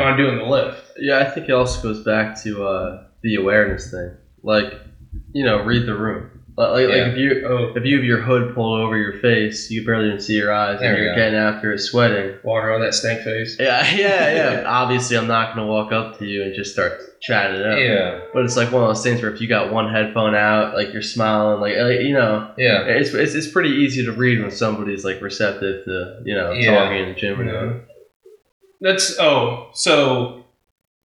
when I'm doing the lift. Yeah, I think it also goes back to uh, the awareness thing. Like, you know, read the room. Like, like, Yeah. like if you Oh, if you have your hood pulled over your face, you barely even see your eyes, There and you're go. getting after it, sweating. water on that stank face. Yeah, <laughs> yeah, yeah. <laughs> Obviously, I'm not gonna walk up to you and just start chatting it up. Yeah. But it's like one of those things where if you got one headphone out, like you're smiling, like, like you know, Yeah. it's, it's it's pretty easy to read when somebody's like receptive to you know Yeah. talking in the gym or mm-hmm. not. That's oh, so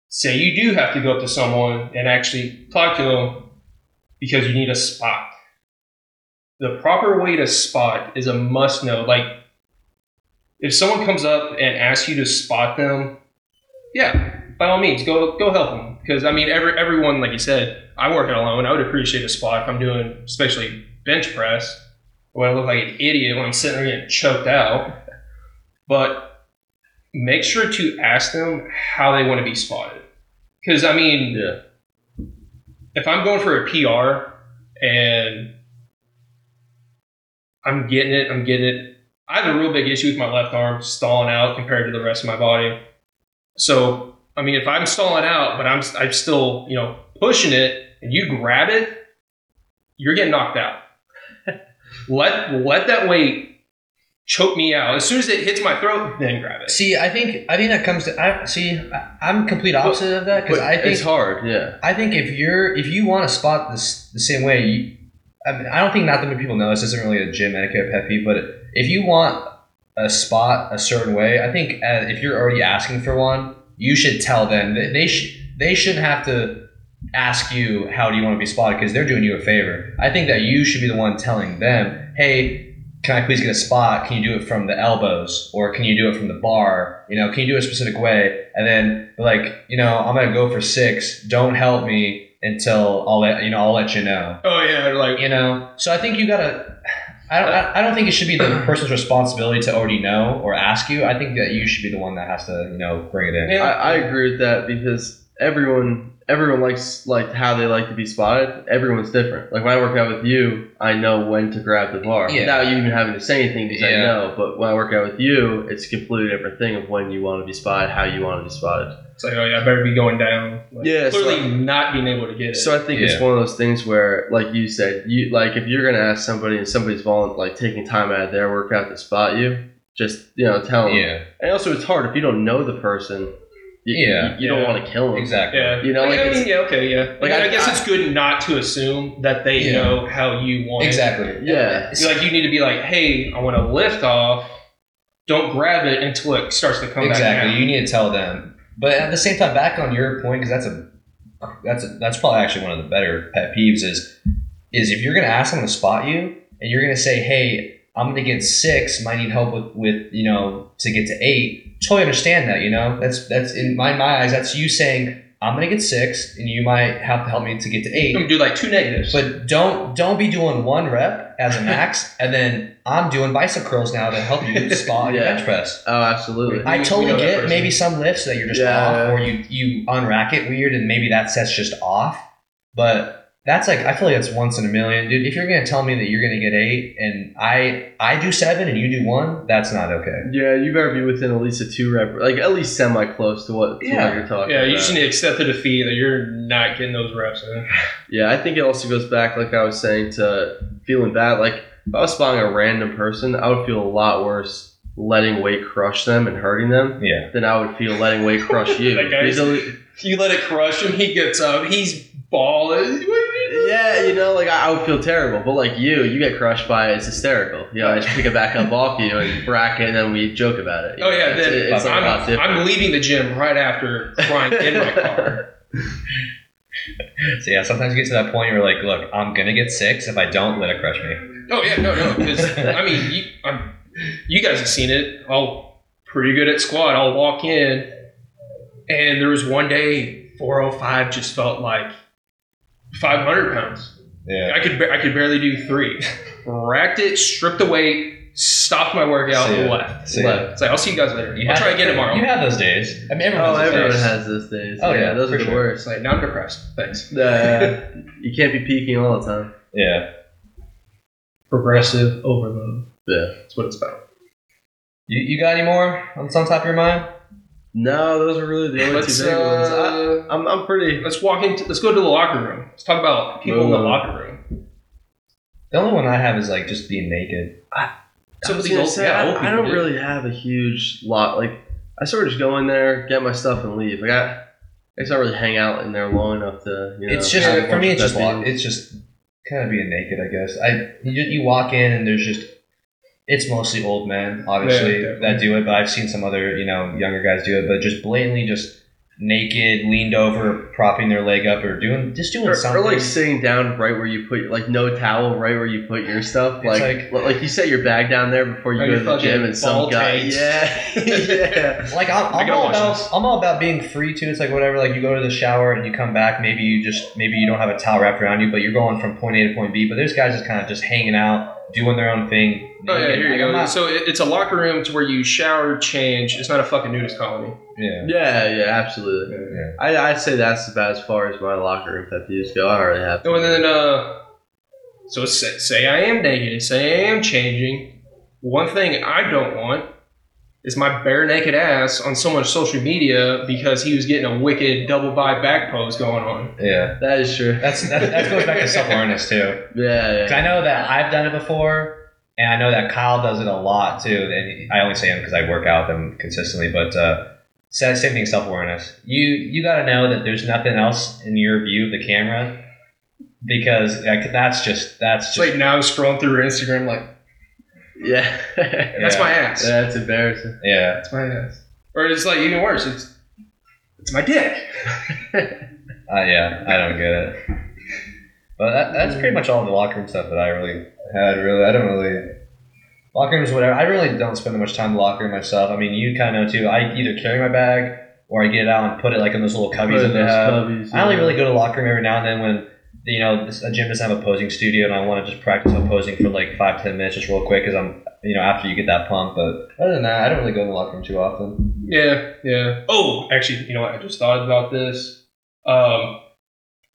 say you do have to go up to someone and actually talk to them because you need a spot. The proper way to spot is a must know. Like if someone comes up and asks you to spot them, yeah, by all means, go go help them. Because I mean, every everyone, like you said, I work it alone. I would appreciate a spot if I'm doing, especially bench press, when I look like an idiot when I'm sitting there getting choked out. But make sure to ask them how they want to be spotted. Because I mean, Yeah, if I'm going for a PR and I'm getting it, I'm getting it. I have a real big issue with my left arm stalling out compared to the rest of my body. So, I mean, if I'm stalling out, but I'm I'm still, you know, pushing it, and you grab it, you're getting knocked out. <laughs> let let that weight choke me out. As soon as it hits my throat, then grab it. See, I think I think that comes to I see. I, I'm complete opposite of that because I think it's hard. Yeah, I think if you're if you want to spot this the same way, you, I, mean, I don't think not that many people know this isn't really a gym etiquette pet peeve, but if you want a spot a certain way, I think uh, if you're already asking for one, you should tell them that they should they shouldn't have to ask you how do you want to be spotted because they're doing you a favor. I think that you should be the one telling them, hey. Can I please get a spot? Can you do it from the elbows, or can you do it from the bar? You know, can you do it a specific way? And then, like, you know, I'm gonna go for six. Don't help me until I'll let you know. I'll let you know. Oh yeah, like You know. So I think you gotta. I don't. I, I don't think it should be the <clears throat> person's responsibility to already know or ask you. I think that you should be the one that has to, you know, bring it in. Yeah. I, I agree with that because everyone everyone likes like how they like to be spotted. Everyone's different. Like when I work out with you, I know when to grab the bar Yeah. without you even having to say anything because I Yeah. know. But when I work out with you, it's a completely different thing of when you want to be spotted, how you want to be spotted. It's like, oh yeah, I better be going down. Like, Yeah, so- clearly not being able to get it. So I think it's one of those things where, like you said, you like if you're gonna ask somebody and somebody's volun like taking time out of their workout to spot you, just you know tell them. Yeah, And also, it's hard if you don't know the person. You, Yeah. you, you don't want to kill them. exactly. yeah, You know, like, like, I mean, yeah, okay, yeah. like, Like, I, I- guess I- it's good not to assume that they Yeah. know how you want it. Exactly. Yeah. Like you need to be like, hey, I want to lift off. Don't grab it until it starts to come exactly. back. You need to tell them. But at the same time, back on your point, because that's a that's a, that's probably actually one of the better pet peeves is is if you're gonna ask someone to spot you and you're gonna say, hey, I'm gonna get six, might need help with with you know to get to eight. Totally understand that. You know, that's that's in my my eyes. That's you saying I'm gonna get six, and you might have to help me to get to eight. You can do like two negatives. But don't don't be doing one rep as a max, <laughs> and then I'm doing bicep curls now to help you <laughs> spot your Yeah. bench press. Oh, absolutely. I We- totally we get maybe some lifts that you're just Yeah. off, or you you unrack it weird, and maybe that set's just off. But that's like I feel like it's once in a million, dude. If you're gonna tell me that you're gonna get eight, and I I do seven and you do one, that's not okay. Yeah, you better be within at least a two rep, like at least semi close to what, to Yeah. what you're talking yeah, about. you just need to accept the defeat that you're not getting those reps in. Yeah, I think it also goes back, like I was saying, to feeling bad. Like if I was spotting a random person, I would feel a lot worse letting weight crush them and hurting them Yeah, than I would feel letting weight crush <laughs> you. That guy's- Because at least- You let it crush him, he gets up, he's balling. yeah, you know, like I, I would feel terrible. But like you, you get crushed by it, it's hysterical. You know, I just pick it back up off you and bracket, and then we joke about it. Oh know, yeah, it's, then it's like a lot I'm, different. I'm leaving the gym right after crying in my car. <laughs> so yeah, sometimes you get to that point where you're like, look, I'm gonna get six. If I don't, let it crush me. Oh yeah, no, no. 'cause, I mean, you, I'm, you guys have seen it. I'll pretty good at squat. I'll walk in, and there was one day 405 just felt like 500 pounds. Yeah, I could I could barely do three. Racked it, stripped the weight, stopped my workout, See ya. left. See left. It's like I'll see you guys later. You I'll try again tomorrow. You have those days. I mean, everyone. Oh, has those everyone days. has those days. Oh, yeah, those are the sure. Worst. like now I'm depressed. Thanks. Uh, you can't be peaking all the time. Yeah. Progressive overload. Yeah. That's what it's about. You, you got any more on some top of your mind? No, those are really the only Let's two big ones. I, uh, I'm, I'm pretty. let's walk into. Let's go to the locker room. Let's talk about people in the locker room. The only one I have is like just being naked. Some I of was these gonna old, say, yeah, I, old I people don't do. really have a huge lot. Like, I sort of just go in there, get my stuff, and leave. Like, I, I guess I don't really hang out in there long enough to, you know. it's just for me. It's just pet walk, it's just kind of being naked. I guess I you, you walk in and there's just it's mostly old men obviously Yeah, that do it, but I've seen some other you know younger guys do it, but just blatantly just naked, leaned over, propping their leg up, or doing just doing Or, something. or like sitting down right where you put like no towel right where you put your stuff It's like like- like, you set your bag down there before you go to the gym and some ball guy tanks. yeah <laughs> yeah Like I'm, I I'm all about this. I'm all about being free too. It's like whatever. Like you go to the shower and you come back. Maybe you just maybe you don't have a towel wrapped around you, but you're going from point A to point B. But there's guys just kind of just hanging out, doing their own thing. Oh yeah, here you go. Not- so it, it's a locker room to where you shower, change. It's not a fucking nudist colony. yeah. yeah yeah absolutely Yeah. I, I'd say that's about as far as my locker room pet peeves go I don't really have Oh, and then uh, so say, say I am naked, say I am changing. One thing I don't want is my bare naked ass on so much social media because he was getting a wicked double bi back pose going on. Yeah. that is true That's that, that goes back to self awareness too. <laughs> yeah 'Cause I know that I've done it before, and I know that Kyle does it a lot too. And I only say him because I work out with him consistently. But uh, same thing, self awareness. You you got to know that there's nothing else in your view of the camera because like, that's just that's It's just like now scrolling through Instagram, like yeah that's my ass. Yeah, that's embarrassing yeah. That's my ass. Or it's like even worse. It's it's my dick. Uh, yeah, I don't get it. But that, that's pretty much all the locker room stuff that I really had. Really, I don't really locker rooms, whatever. I really don't spend that much time in the locker room myself. I mean, you kind of know too. I either carry my bag or I get it out and put it like in those little cubbies that they have. cubbies, I only yeah. really go to the locker room every now and then when you know this, a gym doesn't have a posing studio and I want to just practice on posing for like five ten minutes just real quick because I'm you know after you get that pump. But other than that, I don't really go in the locker room too often. Yeah, yeah. Oh, actually, you know what? I just thought about this. Um,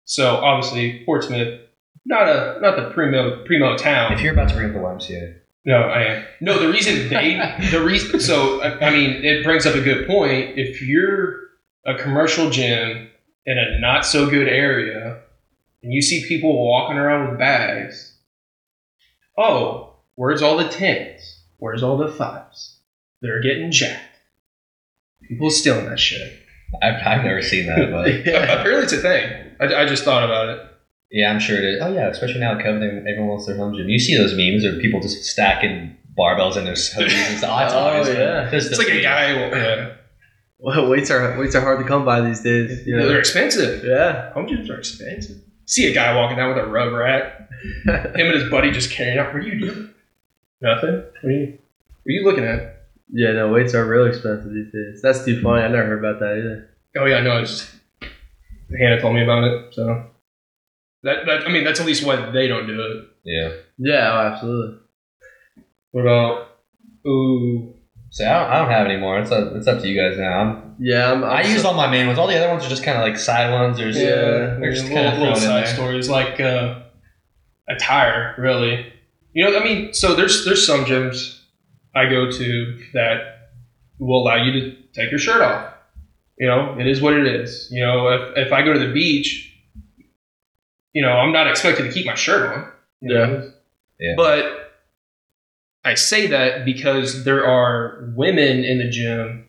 so obviously Portsmouth, not a not the primo primo town. If you're about to bring up the YMCA, No, I am. No, the reason they, <laughs> the reason, so, I I mean, it brings up a good point. If you're a commercial gym in a not so good area and you see people walking around with bags, oh, where's all the tens? Where's all the fives? They're getting jacked. People stealing that shit. I've, I've never seen that, but <laughs> <laughs> Apparently, it's a thing. I, I just thought about it. yeah, I'm sure it is. Oh yeah, especially now COVID, everyone wants their home gym. You see those memes of people just stacking barbells in their hoodies and stuff. That's <laughs> Oh, obvious, yeah. It's the like a meme. guy. Yeah. Well, weights are weights are hard to come by these days. You They're expensive. Yeah. Home gyms are expensive. See a guy walking down with a rug rat. <laughs> Him and his buddy just carrying out. What are you doing? Nothing. What are you? What are you looking at? yeah, no, weights are real expensive these days. That's too funny. I never heard about that either. Oh yeah, no. It's Hannah told me about it. So that, that I mean, that's at least why they don't do it. Yeah. Yeah, oh, absolutely. What about? Ooh, So I don't, I don't have any more. It's up, it's up to you guys now. I'm, Yeah, I'm, I'm I used so- all my main ones. All the other ones are just kind of like side ones. There's Yeah. they're just little, kind of little side stories like uh, attire, really. You know, I mean, so there's there's some gyms I go to that will allow you to take your shirt off. You know, it is what it is. You know, if if I go to the beach, you know, I'm not expected to keep my shirt on. Yeah. know. Yeah. But I say that because there are women in the gym,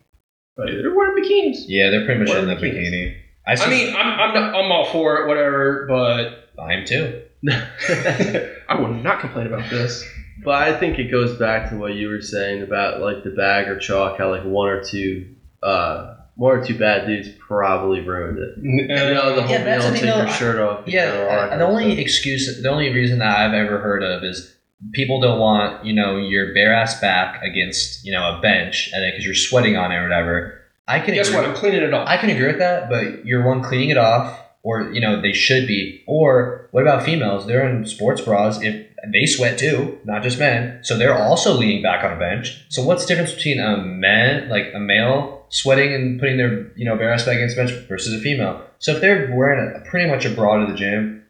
but they're wearing bikinis. Yeah, they're pretty much in the bikinis? bikini. I, I mean, I'm I'm, not, I'm all for it, whatever, but I am too. <laughs> I would not complain about this. But I think it goes back to what you were saying about like the bag or chalk, how like one or two, uh, one or two bad dudes probably ruined it. You know, the whole Yeah, you that's take your though. shirt off. Yeah, know, all that uh, kind the only excuse, the only reason that I've ever heard of is people don't want you know your bare ass back against you know a bench, and because you're sweating on it or whatever. I can Guess what? I'm cleaning it off. I can agree with that, but you're one cleaning it off, or you know they should be. Or what about females? They're in sports bras. If they sweat too, not just men, so they're also leaning back on a bench. So what's the difference between a man, like a male, sweating and putting their you know bare ass back against the bench versus a female? So if they're wearing a, pretty much a bra to the gym,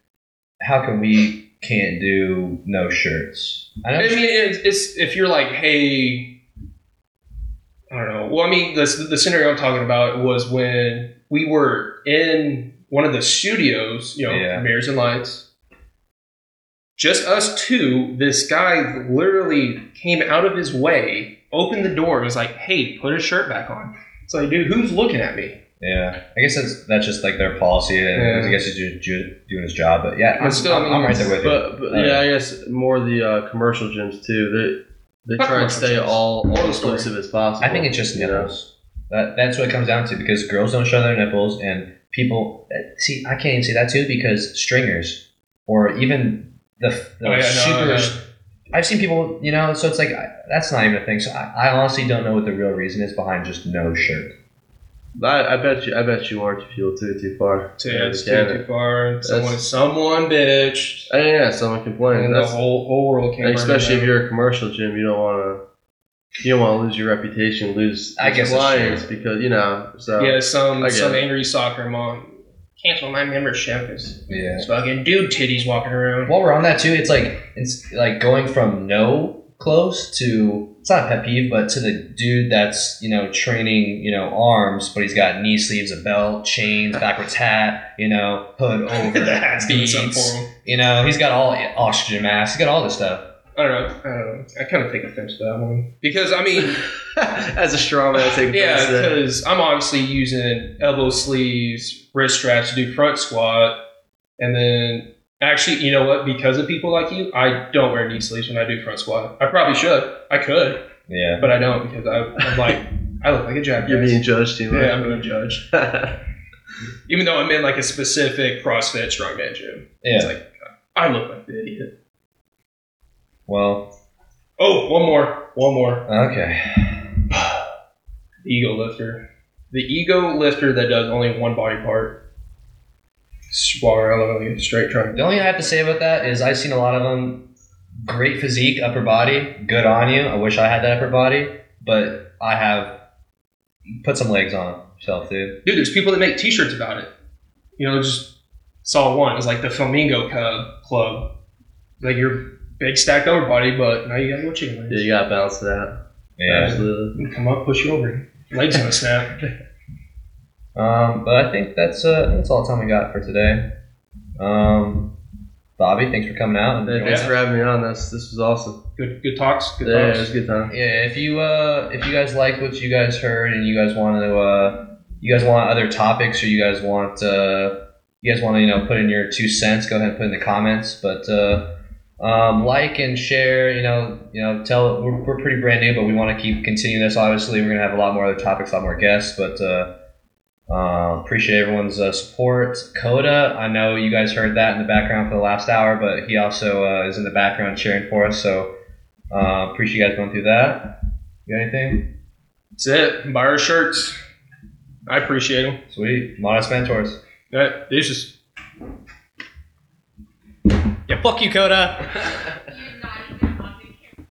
how can we can't do no shirts? I I mean, it's, it's if you're like, hey, I don't know. Well, I mean, the the scenario I'm talking about was when we were in one of the studios, you know, Yeah. mirrors and lights. Just us two. This guy literally came out of his way, opened the door, and was like, "Hey, put a shirt back on." It's like, dude, who's looking at me? Yeah, I guess that's that's just like their policy, and Yeah. I guess he's do, do, doing his job. But yeah, But I'm, still, I I'm, mean, I'm right there with you. But, but Oh, yeah, I guess more the uh, commercial gyms too. They they Not try and stay gyms. all Moral all story. inclusive as possible. I think it's just you know? nipples. That that's what it comes down to because girls don't show their nipples, and people uh, see. I can't even say that too because stringers or even the, the Oh, yeah, no, super. no. I've seen people, you know, so it's like I, that's not even a thing. So I, I honestly don't know what the real reason is behind just no shirt. I, I bet you. I bet you aren't feel too too far. To Yeah, it's too, too far. Someone, That's- someone bitched, Oh, yeah, someone complained. and the whole whole world came. and especially if you're a commercial gym, you don't want to. You don't want to lose your reputation, lose I guess that's clients because you know. So yeah, some some angry soccer mom cancel my membership because Yeah. it's fucking dude titties walking around. While we're on that too, it's like it's like going from no clothes to it's not a pet peeve, but to the dude that's you know training you know arms, but he's got knee sleeves, a belt, chains, backwards hat, you know hood <laughs> over, the hat's doing something for him. you know he's got all oxygen mask, he's got all this stuff. I don't know. I don't know. I kind of take offense to that one because I mean, <laughs> as a strong man, I take yeah, offense to that. because I'm obviously using elbow sleeves, wrist straps to do front squat, and then actually, you know what? Because of people like you, I don't wear knee sleeves when I do front squat. I probably should. I could, Yeah, but I don't because I, I'm like, <laughs> I look like a jackass. You're being judged too much. yeah, I'm being judged. <laughs> Even though I'm in like a specific CrossFit strongman gym, it's like I look like the idiot. Well, Oh, one more, one more. okay. <sighs> The ego lifter. The ego lifter that does only one body part. Swallow around straight trying. The only thing I have to say about that is I've seen a lot of them. Great physique, upper body, good on you. I wish I had that upper body, but I have put some legs on yourself, dude. Dude, there's people that make T-shirts about it. you know, just saw one. It was like the Flamingo Cub Club. Like your big stacked over body, but now you got no chicken Yeah, you gotta balance it out. Yeah. Absolutely. Come up, push you over. Legs gonna snap. <laughs> Um, but I think that's uh, that's all the time we got for today. Um, Bobby, thanks for coming out. And Hey, thanks for having me on. This this was awesome. Good, good talks. Good Yeah, it was a good time. Yeah, if you uh, if you guys like what you guys heard and you guys want to uh, you guys want other topics or you guys want uh, you guys want to you know put in your two cents, go ahead and put in the comments. But uh, um, like and share. You know, you know, tell we're, we're pretty brand new, but we want to keep continuing this. Obviously, we're gonna have a lot more other topics, a lot more guests, but. Uh, uh, appreciate everyone's uh, support. Coda, I know you guys heard that in the background for the last hour, but he also uh, is in the background cheering for us. So uh, appreciate you guys going through that. You got anything? That's it. Buy our shirts. I appreciate them. Sweet. Modest mentors. Yeah, this is Yeah, fuck you, Coda. <laughs>